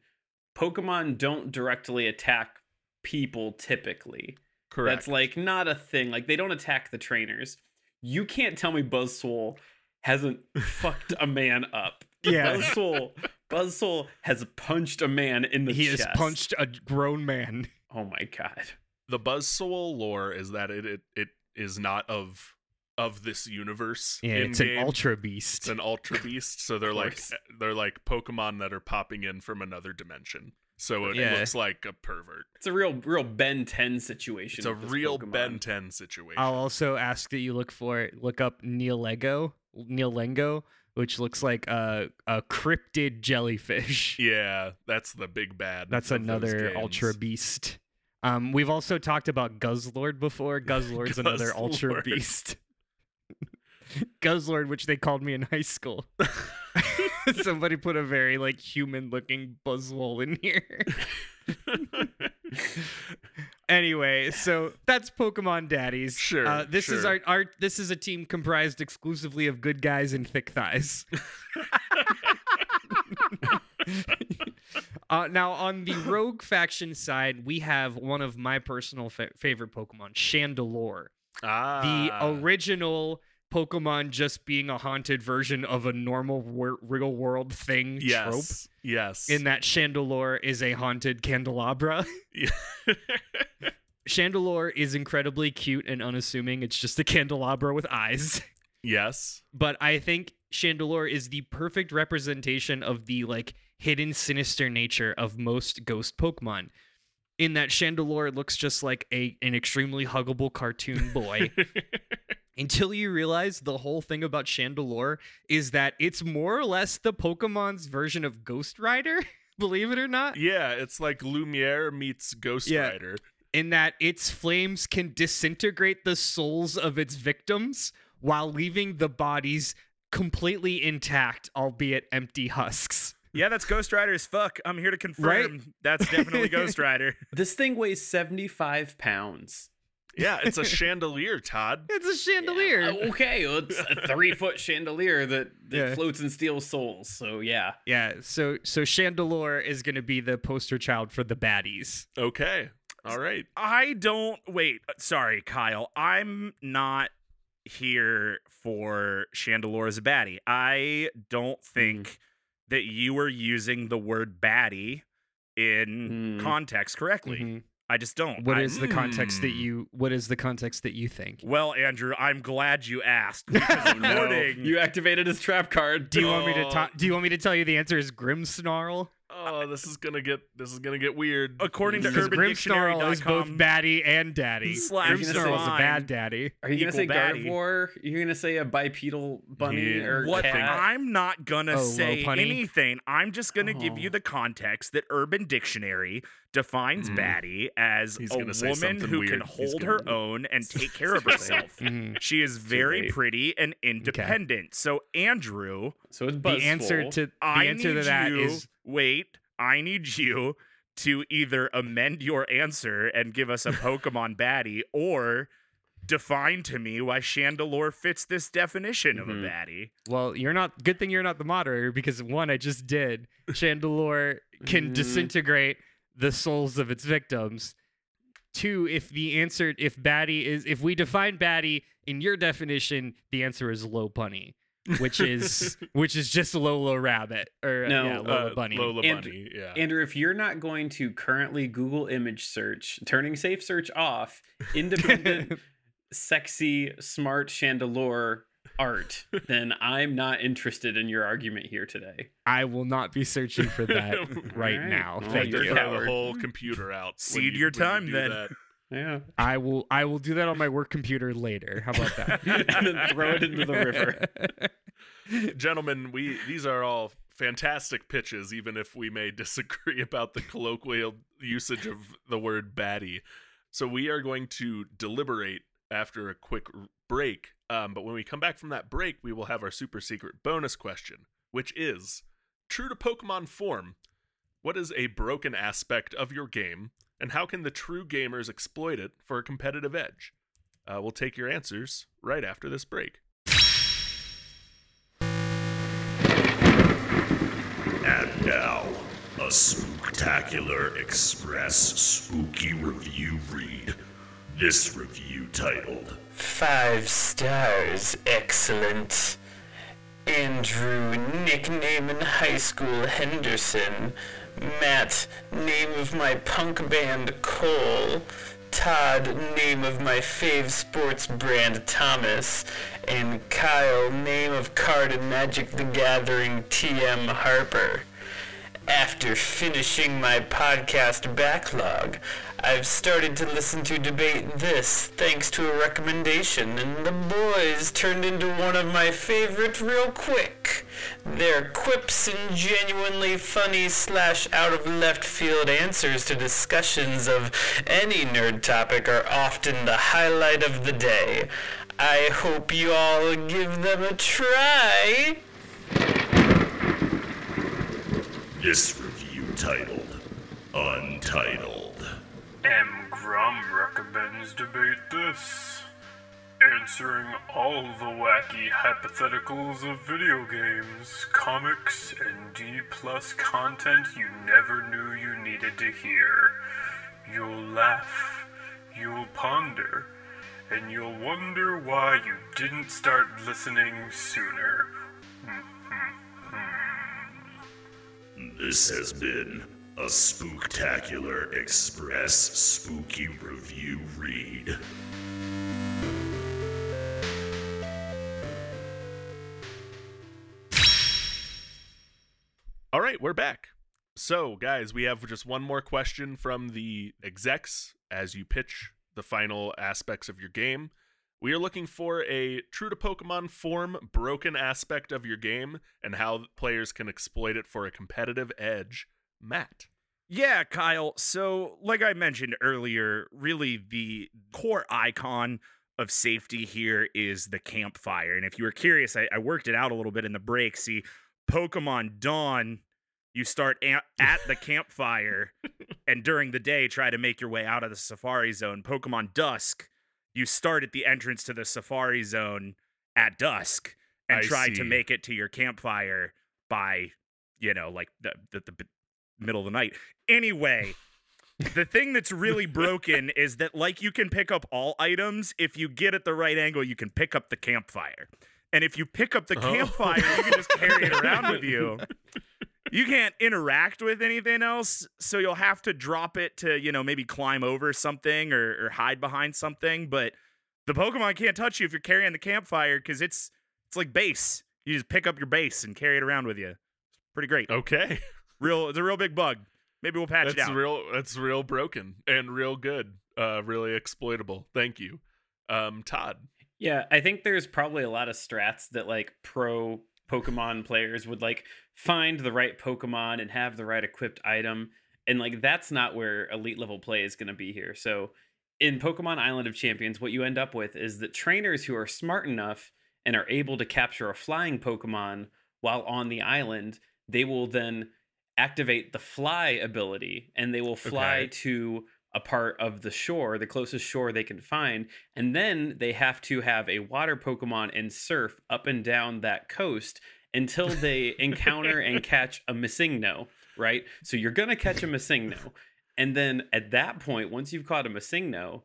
Pokemon don't directly attack people typically. Correct. That's like not a thing. Like they don't attack the trainers. You can't tell me Buzzwole hasn't fucked a man up. Yeah. Buzzwole Buzzwole has punched a man in the he chest. has punched a grown man. Oh my god. the Buzzsaw lore is that it, it it is not of of this universe. Yeah, in it's an ultra beast. It's an ultra beast, so they're like eh, they're like Pokemon that are popping in from another dimension. So it Yeah. looks like a pervert. It's a real real Ben 10 situation. It's a real Pokemon. Ben 10 situation. I'll also ask that you look for it. look up Neil Lego, Neil Lengo, which looks like a a cryptid jellyfish. yeah, that's the big bad. That's another ultra beast. Um, we've also talked about Guzzlord before. Guzzlord's another ultra beast. Guzzlord, which they called me in high school. Somebody put a very like human looking buzzwole in here. anyway, so that's Pokemon Daddies. Sure, Uh, this is our, our this is a team comprised exclusively of good guys and thick thighs. uh, now on the rogue faction side, we have one of my personal fa- favorite Pokemon, Chandelure, ah, the original Pokemon just being a haunted version of a normal wor- real world thing yes. trope. yes, yes. In that Chandelure is a haunted candelabra. Yeah. Chandelure is incredibly cute and unassuming. It's just a candelabra with eyes. yes, But I think Chandelure is the perfect representation of the like hidden sinister nature of most ghost Pokemon. In that Chandelure looks just like a an extremely huggable cartoon boy. until you realize the whole thing about Chandelure is that it's more or less the Pokemon's version of Ghost Rider, believe it or not. yeah. It's like Lumiere meets Ghost Yeah. Rider. in that its flames can disintegrate the souls of its victims while leaving the bodies completely intact, albeit empty husks. Yeah, that's Ghost Rider as fuck. I'm here to confirm Right? that's definitely Ghost Rider. This thing weighs 75 pounds. Yeah, it's a chandelier, Todd. It's a chandelier. Uh, okay, well, it's a three foot chandelier that, that Yeah. floats and steals souls. So yeah. Yeah, so so Chandelure is going to be the poster child for the baddies. Okay, all right. I don't wait. uh, Sorry, Kyle. I'm not here for Chandelure as a baddie. I don't think that you were using the word baddie in Hmm. context correctly. Mhm. I just don't. What I- is the context that Mm. you what is the context that you think? Well, Andrew, I'm glad you asked because Oh, no. You activated his trap card. Do you want me to Oh. ta- do you want me to tell you the answer is Grimmsnarl? Oh, this is gonna get this is gonna get weird. According to Because Grimmsnarl is both UrbanDictionary.com, baddie and daddy. slash Grimmsnarl is a bad daddy. Are you gonna Equal say baddie. Gardevoir? You're gonna say a bipedal bunny Yeah. or What cat? I'm not gonna Oh, say anything. I'm just gonna give you Oh. the context that Urban Dictionary defines Mhm. baddie as He's a gonna woman who weird. can hold gonna- her own and take care of herself. Mhm. She is very pretty and independent. So Andrew, So it's The answer to the I answer to that you, is wait. I need you to either amend your answer and give us a Pokemon baddie, or define to me why Chandelure fits this definition of a Mhm. baddie. well, you're not. Good thing you're not the moderator because one, I just did. Chandelure can Mm. disintegrate the souls of its victims. Two, if the answer, if baddie is, if we define baddie in your definition, the answer is low bunny, which is which is just Lola rabbit or No, yeah, Lola Uh, bunny. Lola And- Bunny. Yeah. Andrew, if you're not going to currently Google image search, turning safe search off, independent, sexy, smart chandelier art, then I'm not interested in your argument here today. I will not be searching for that right Alright. now. Well, Thank you're you. a Throw the whole computer out. when Cede you- your when you time do then. That. Yeah. I will I will do that on my work computer later. How about that? and then throw it into the river. Gentlemen, we these are all fantastic pitches, even if we may disagree about the colloquial usage of the word baddie. So we are going to deliberate after a quick break. Um, but when we come back from that break, we will have our super secret bonus question, which is true to Pokemon form. What is a broken aspect of your game, and how can the true gamers exploit it for a competitive edge? Uh, we'll take your answers right after this break. And now, a Spooktacular Express spooky review read. This review titled Five stars, excellent. Andrew, nickname in high school Henderson. Matt, name of my punk band Cole. Todd, name of my fave sports brand Thomas. And Kyle, name of card in Magic the Gathering TM Harper. After finishing my podcast backlog, I've started to listen to Debate This thanks to a recommendation, and the boys turned into one of my favorite real quick. Their quips and genuinely funny slash out of left field answers to discussions of any nerd topic are often the highlight of the day. I hope you all give them a try. This review titled Untitled. M. Grum recommends debate this. Answering all the wacky hypotheticals of video games, comics, and D plus content you never knew you needed to hear. You'll laugh, you'll ponder, and you'll wonder why you didn't start listening sooner. Mm-hmm. This has been a Spooktacular Express spooky review read. All right, we're back. So, guys, we have just one more question from the execs as you pitch the final aspects of your game. We are looking for a true to Pokemon form broken aspect of your game and how players can exploit it for a competitive edge. Matt. Yeah, Kyle. So, like I mentioned earlier, really the core icon of safety here is the campfire. And if you were curious, I, I worked it out a little bit in the break. See, Pokemon Dawn, you start a- at the campfire, and during the day, try to make your way out of the Safari Zone. Pokemon Dusk, you start at the entrance to the Safari Zone at dusk and I try see. to make it to your campfire by, you know, like the, the, the middle of the night. Anyway, the thing that's really broken is that like you can pick up all items if you get at the right angle you can pick up the campfire. And if you pick up the Oh. campfire, you can just carry it around with you. You can't interact with anything else, so you'll have to drop it to, you know, maybe climb over something or, or hide behind something, but the Pokemon can't touch you if you're carrying the campfire cuz it's it's like base. You just pick up your base and carry it around with you. It's pretty great. Okay. Real. It's a real big bug. Maybe we'll patch it That's out. real. That's real broken and real good. Uh, really exploitable. Thank you, um, Todd. Yeah, I think there's probably a lot of strats that like pro Pokemon players would like find the right Pokemon and have the right equipped item. And like that's not where elite level play is going to be here. So in Pokemon Island of Champions, what you end up with is that trainers who are smart enough and are able to capture a flying Pokemon while on the island, they will then activate the fly ability and they will fly Okay. to a part of the shore, the closest shore they can find, and then they have to have a water Pokemon and surf up and down that coast until they encounter and catch a Missingno, right? So you're gonna catch a Missingno, and then at that point, once you've caught a Missingno,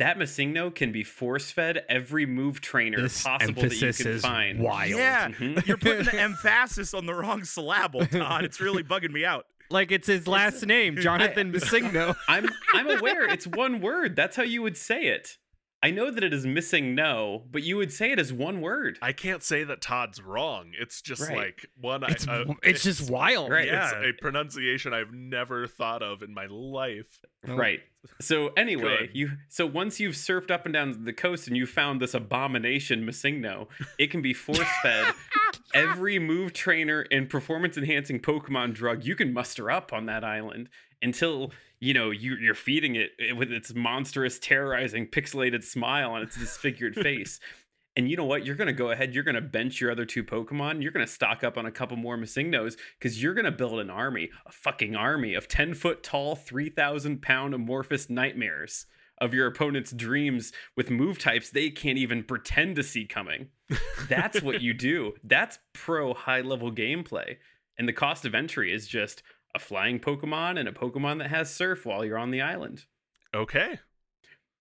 that Missingno can be force fed every move trainer This possible that you emphasis can is find. wild. Yeah, Mhm. you're putting the emphasis on the wrong syllable, Todd. It's really bugging me out. Like it's his last name, Jonathan Massigno. I'm I'm aware it's one word. That's how you would say it. I know that it is missing no, but you would say it as one word. I can't say that Todd's wrong. It's just Right. like one. It's, I, uh, it's just wild. Right. It's Yeah. a pronunciation I've never thought of in my life. Right. So anyway, Good. you so once you've surfed up and down the coast and you found this abomination Missingno, it can be force fed every move trainer and performance enhancing Pokemon drug you can muster up on that island until you know you, you're feeding it eh, with its monstrous, terrorizing, pixelated smile on its disfigured face. And you know what? You're gonna go ahead. You're gonna bench your other two Pokemon. You're gonna stock up on a couple more Missingnos because you're gonna build an army, a fucking army of ten foot tall, three thousand pound amorphous nightmares of your opponent's dreams with move types they can't even pretend to see coming. That's what you do. That's pro high level gameplay. And the cost of entry is just a flying Pokemon and a Pokemon that has surf while you're on the island. Okay.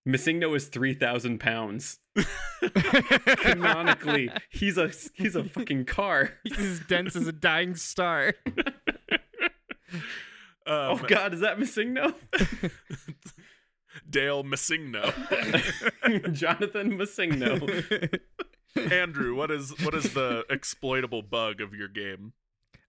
Missingno is three thousand pounds. Canonically, he's a he's a fucking car. He's as dense as a dying star. Oh Um, God, is that Missingno? Dale Missingno. Jonathan Missingno. Andrew, what is what is the exploitable bug of your game?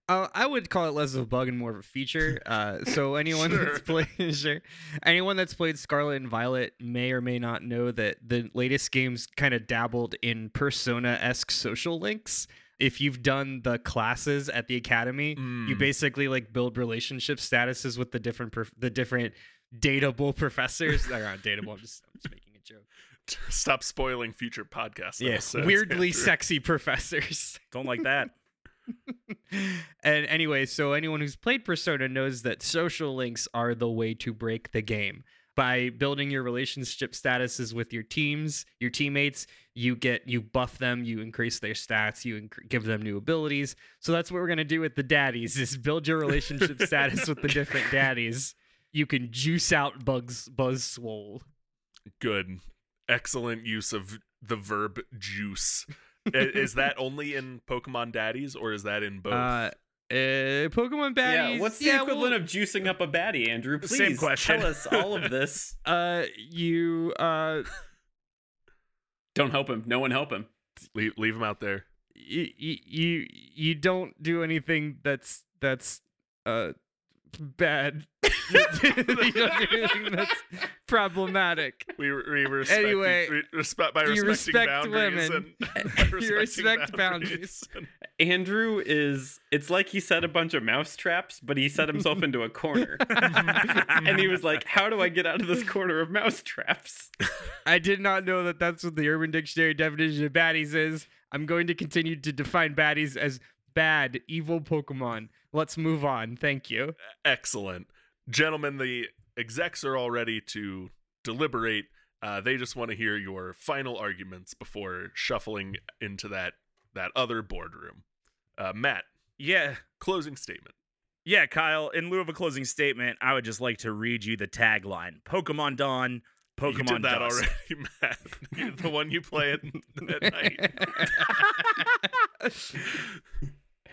Uh, I would call it less of a bug and more of a feature. Uh, so anyone that's played, sure, anyone that's played Scarlet and Violet may or may not know that the latest games kind of dabbled in Persona-esque social links. If you've done the classes at the academy, you Mm. basically like build relationship statuses with the different prof- the different dateable professors. They're not dateable. I'm just I'm just making a joke. Stop spoiling future podcasts. Yes, episodes, weirdly sexy professors. Don't like that. and anyway, so anyone who's played Persona knows that social links are the way to break the game. By building your relationship statuses with your teams, your teammates, you get you buff them, you increase their stats, you inc- give them new abilities. So that's what we're gonna do with the daddies: is build your relationship status with the different daddies. You can juice out Bugs Buzzwole. Good. Excellent use of the verb juice. Is that only in Pokemon Daddies or is that in both? Uh, uh, Pokemon baddies. Yeah, what's the yeah, equivalent well, of juicing up a baddie, Andrew? Please Same question. tell us all of this. Uh, you uh. Don't help him. No one help him. leave, leave him out there. you you you don't do anything that's that's uh bad. you don't do anything that's problematic. We, we respect Anyway, re- respect by you respecting respect boundaries women. and by You respect boundaries. and- Andrew is. It's like he set a bunch of mouse traps, but he set himself into a corner. and he was like, "How do I get out of this corner of mouse traps?" I did not know that that's what the Urban Dictionary definition of baddies is. I'm going to continue to define baddies as bad, evil Pokemon. Let's move on. Thank you. Excellent. Gentlemen, the execs are all ready to deliberate. Uh, they just want to hear your final arguments before shuffling into that that other boardroom. Uh, Matt, Yeah. closing statement. Yeah, Kyle, in lieu of a closing statement, I would just like to read you the tagline Pokemon Dawn, Pokemon you did that Dusk. already, Matt. the one you play at, at night.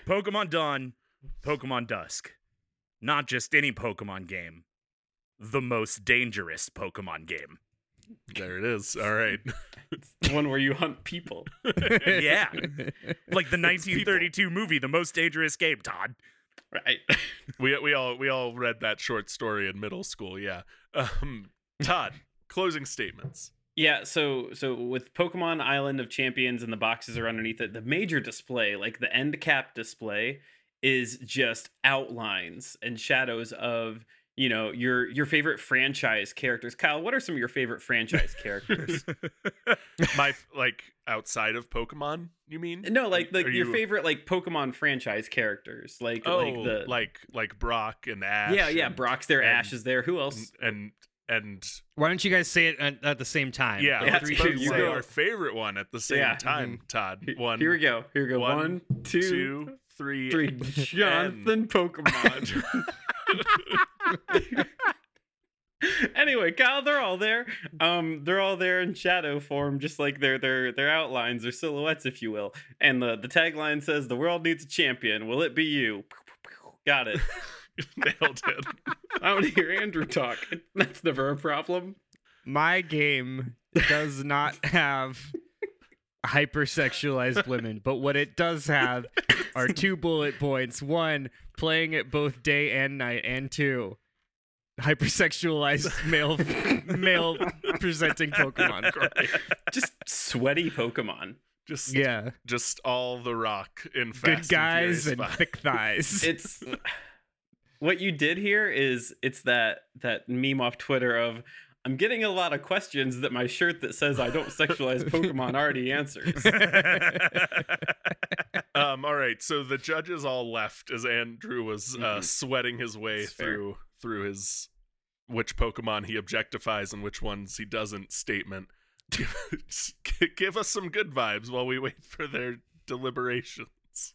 Pokemon Dawn, Pokemon Dusk. Not just any Pokemon game, the most dangerous Pokemon game. There it is. All right. It's The one where you hunt people. yeah. Like the 1932 movie, The Most Dangerous Game, Todd. Right. We we all we all read that short story in middle school. Yeah. Um, Todd, closing statements. Yeah, so so with Pokemon Island of Champions and the boxes are underneath it, the major display, like the end cap display, is just outlines and shadows of you know your your favorite franchise characters. Kyle, what are some of your favorite franchise characters? My like outside of Pokemon, you mean? no, like like Are your you- favorite like Pokemon franchise characters, like Oh, like the like like Brock and Ash. yeah yeah and- Brock's there, and- Ash is there. Who else? and and Why don't you guys say it at, at the same time? yeah, Yeah, three, two, you say go. our favorite one at the same Yeah. time. Todd, one, Here we go. Here we go. one, One, two, two, three, three. Jonathan Pokemon. anyway, Kyle, they're all there. Um, they're all there in shadow form, just like their their their outlines or silhouettes, if you will. And the the tagline says, "The world needs a champion. Will it be you?" Got it. Nailed it. I want to hear Andrew talk. That's never a problem. My game does not have hypersexualized women, but what it does have are two bullet points. One, playing it both day and night, and two, hypersexualized male male presenting Pokemon. Just sweaty Pokemon. Just Yeah. just all the rock in Fast Good guys and, and Furious thick thighs. it's what you did here is it's that that meme off Twitter of I'm getting a lot of questions that my shirt that says I don't sexualize Pokemon already answers. um, all right, so the judges all left as Andrew was uh, Mhm. sweating his way It's fair. through through his which Pokemon he objectifies and which ones he doesn't statement. Give, give us some good vibes while we wait for their deliberations.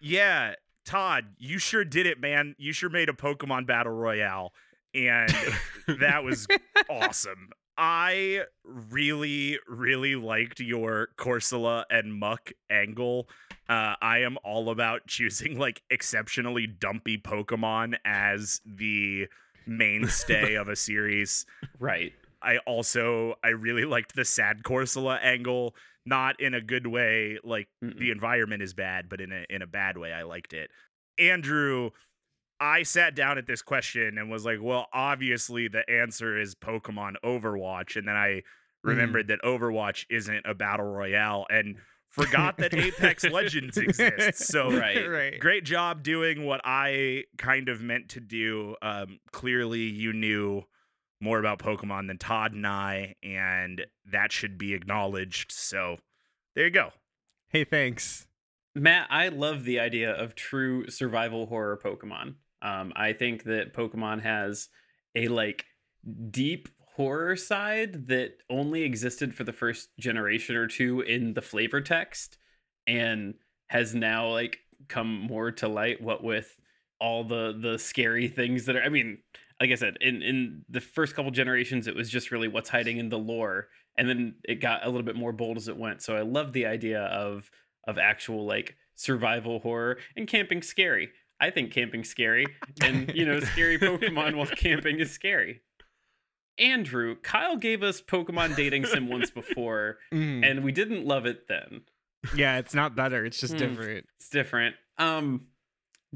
Yeah, Todd, you sure did it, man. You sure made a Pokemon Battle Royale, and that was awesome. I really, really liked your Corsola and Muk angle. Uh, I am all about choosing like exceptionally dumpy Pokemon as the mainstay of a series. right. I also I really liked the sad Corsola angle, not in a good way, like Mm-mm. the environment is bad, but in a in a bad way. I liked it. Andrew, I sat down at this question and was like, well, obviously the answer is Pokemon Overwatch, and then I remembered that Overwatch isn't a battle royale and forgot that Apex Legends exists. So Right. right. great job doing what I kind of meant to do. Um, clearly, you knew more about Pokemon than Todd and I, and that should be acknowledged. So there you go. Hey, thanks. Matt, I love the idea of true survival horror Pokemon. Um, I think that Pokemon has a like deep horror side that only existed for the first generation or two in the flavor text and has now like come more to light what with all the the scary things that are I mean, like I said, in in the first couple generations it was just really what's hiding in the lore and then it got a little bit more bold as it went. So I love the idea of of actual like survival horror and camping scary. I think camping scary and you know scary Pokemon while camping is scary. Andrew, Kyle gave us Pokemon dating sim once before Mm. and we didn't love it then. yeah, it's not better. It's just Hmm. different. It's different. Um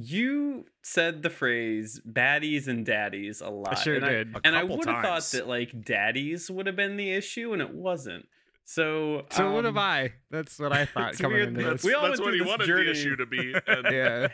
you said the phrase baddies and daddies a lot. I sure and did. A and I would have thought that like daddies would have been the issue and it wasn't. So So what um, have I? That's what I thought it's coming weird into That's, this. We all that's went what through he this wanted journey. the issue to be. And Yeah.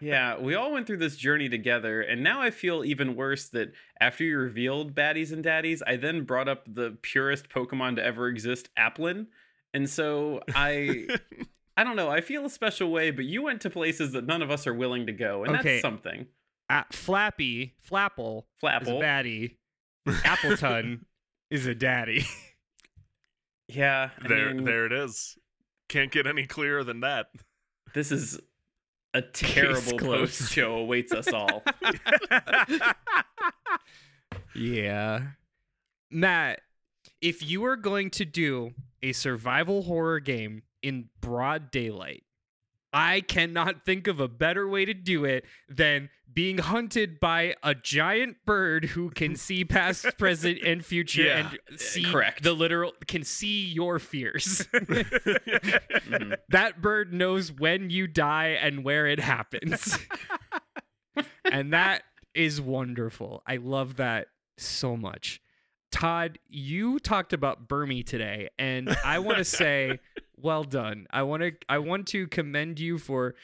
Yeah, we all went through this journey together, and now I feel even worse that after you revealed baddies and daddies, I then brought up the purest Pokemon to ever exist, Applin. And so I I don't know, I feel a special way, but you went to places that none of us are willing to go, and Okay. that's something. Uh, Flappy, Flapple, is a Flapple. baddie. Appletun is a daddy. Yeah, I there, mean, there it is. Can't get any clearer than that. this is a terrible closed. post show awaits us all. yeah. Matt, if you were going to do a survival horror game in broad daylight, I cannot think of a better way to do it than being hunted by a giant bird who can see past, present, and future Yeah, and see correct. the literal can see your fears. Mhm. that bird knows when you die and where it happens. and that is wonderful. I love that so much. Todd, you talked about Burmy today, and I want to say, well done. I want to I want to commend you for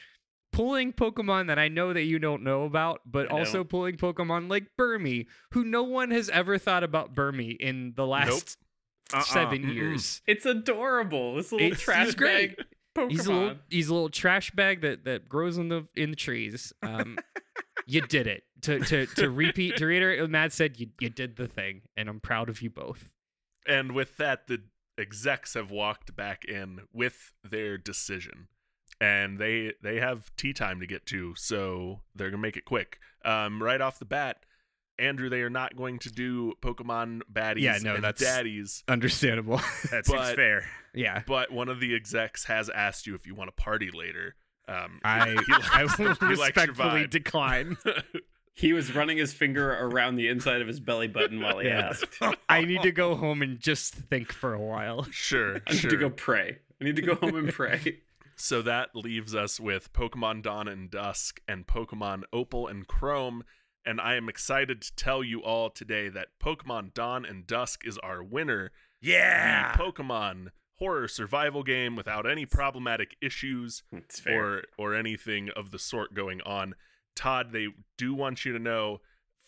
pulling Pokemon that I know that you don't know about, but I also don't. pulling Pokemon like Burmy, who no one has ever thought about Burmy in the last Uh-uh, 7 mm-mm. years. It's adorable. This little It's- trash he's great. bag Pokemon. He's a little he's a little trash bag that that grows in the in the trees. Um, you did it. To to to repeat to reiterate what Matt said, you you did the thing, and I'm proud of you both. And with that, the execs have walked back in with their decision, and they they have tea time to get to, so they're gonna make it quick. Um, right off the bat, Andrew, they are not going to do Pokemon baddies Yeah, no, and that's- daddies, Understandable. That seems But- fair. yeah. but one of the execs has asked you if you want to party later. Um, I he likes- I will he respectfully decline. He was running his finger around the inside of his belly button while he Yeah. asked. I need to go home and just think for a while. sure, I need sure. to go pray. I need to go home and pray. So that leaves us with Pokemon Dawn and Dusk and Pokemon Opal and Chrome. And I am excited to tell you all today that Pokemon Dawn and Dusk is our winner. Yeah. The Pokemon horror survival game without any problematic issues or or anything of the sort going on. Todd, they do want you to know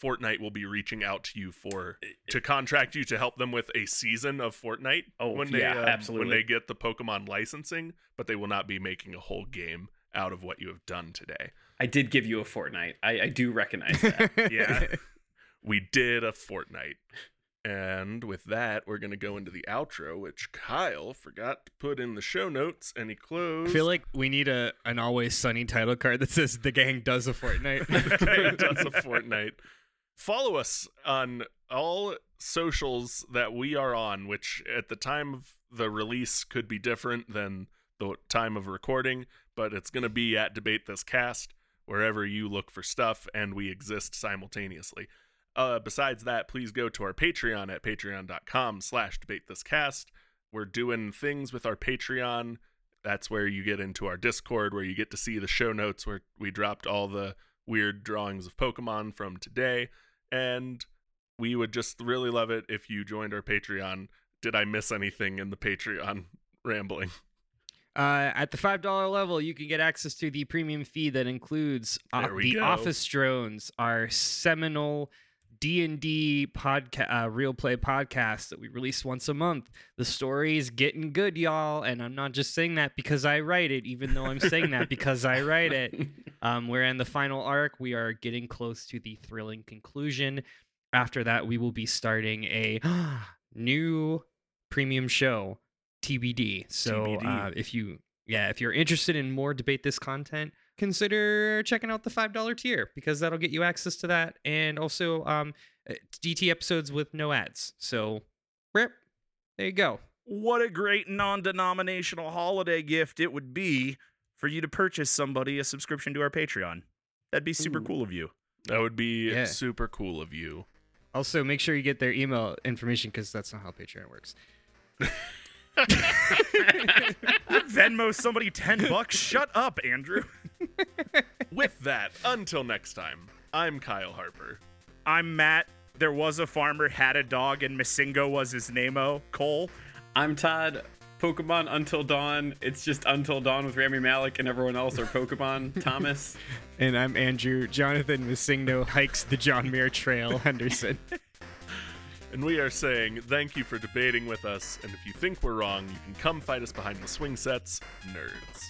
Fortnite will be reaching out to you for to contract you to help them with a season of Fortnite Oh, when they yeah, um, when they get the Pokemon licensing, but they will not be making a whole game out of what you have done today. I did give you a Fortnite. I, I do recognize that. Yeah. We did a Fortnite. And with that, we're going to go into the outro, which Kyle forgot to put in the show notes, and he I feel like we need a an always sunny title card that says the gang does a Fortnite. it does a Fortnite. Follow us on all socials that we are on, which at the time of the release could be different than the time of recording, but it's going to be at Debate This Cast wherever you look for stuff, and we exist simultaneously. Uh, besides that, please go to our Patreon at patreon.com slash debatethiscast. We're doing things with our Patreon. That's where you get into our Discord, where you get to see the show notes where we dropped all the weird drawings of Pokemon from today. And we would just really love it if you joined our Patreon. Did I miss anything in the Patreon rambling? Uh, at the five dollar level, you can get access to the premium feed that includes uh, the go. Office Drones, our seminal D and D podcast, uh, real play podcast that we release once a month. The story is getting good, y'all, and I'm not just saying that because I write it, even though I'm saying that because I write it. Um, we're in the final arc. We are getting close to the thrilling conclusion. After that, we will be starting a new premium show, TBD. So TBD. uh, if you, yeah, if you're interested in more debate this content, consider checking out the five dollar tier because that'll get you access to that and also um, uh, DT episodes with no ads. So, rip, there you go. What a great non denominational holiday gift it would be for you to purchase somebody a subscription to our Patreon. That'd be super Ooh. cool of you. That would be Yeah. super cool of you. Also, make sure you get their email information because that's not how Patreon works. Venmo somebody 10 bucks. Shut up, Andrew. With that, until next time, I'm Kyle Harper. I'm Matt. There was a farmer, had a dog, and Masingo was his name-o. Cole. I'm Todd. Pokemon Until Dawn. It's just Until Dawn with Rami Malek and everyone else are Pokemon. Thomas. And I'm Andrew. Jonathan Masingno hikes the John Muir Trail, Henderson. And we are saying thank you for debating with us. And if you think we're wrong, you can come fight us behind the swing sets, nerds.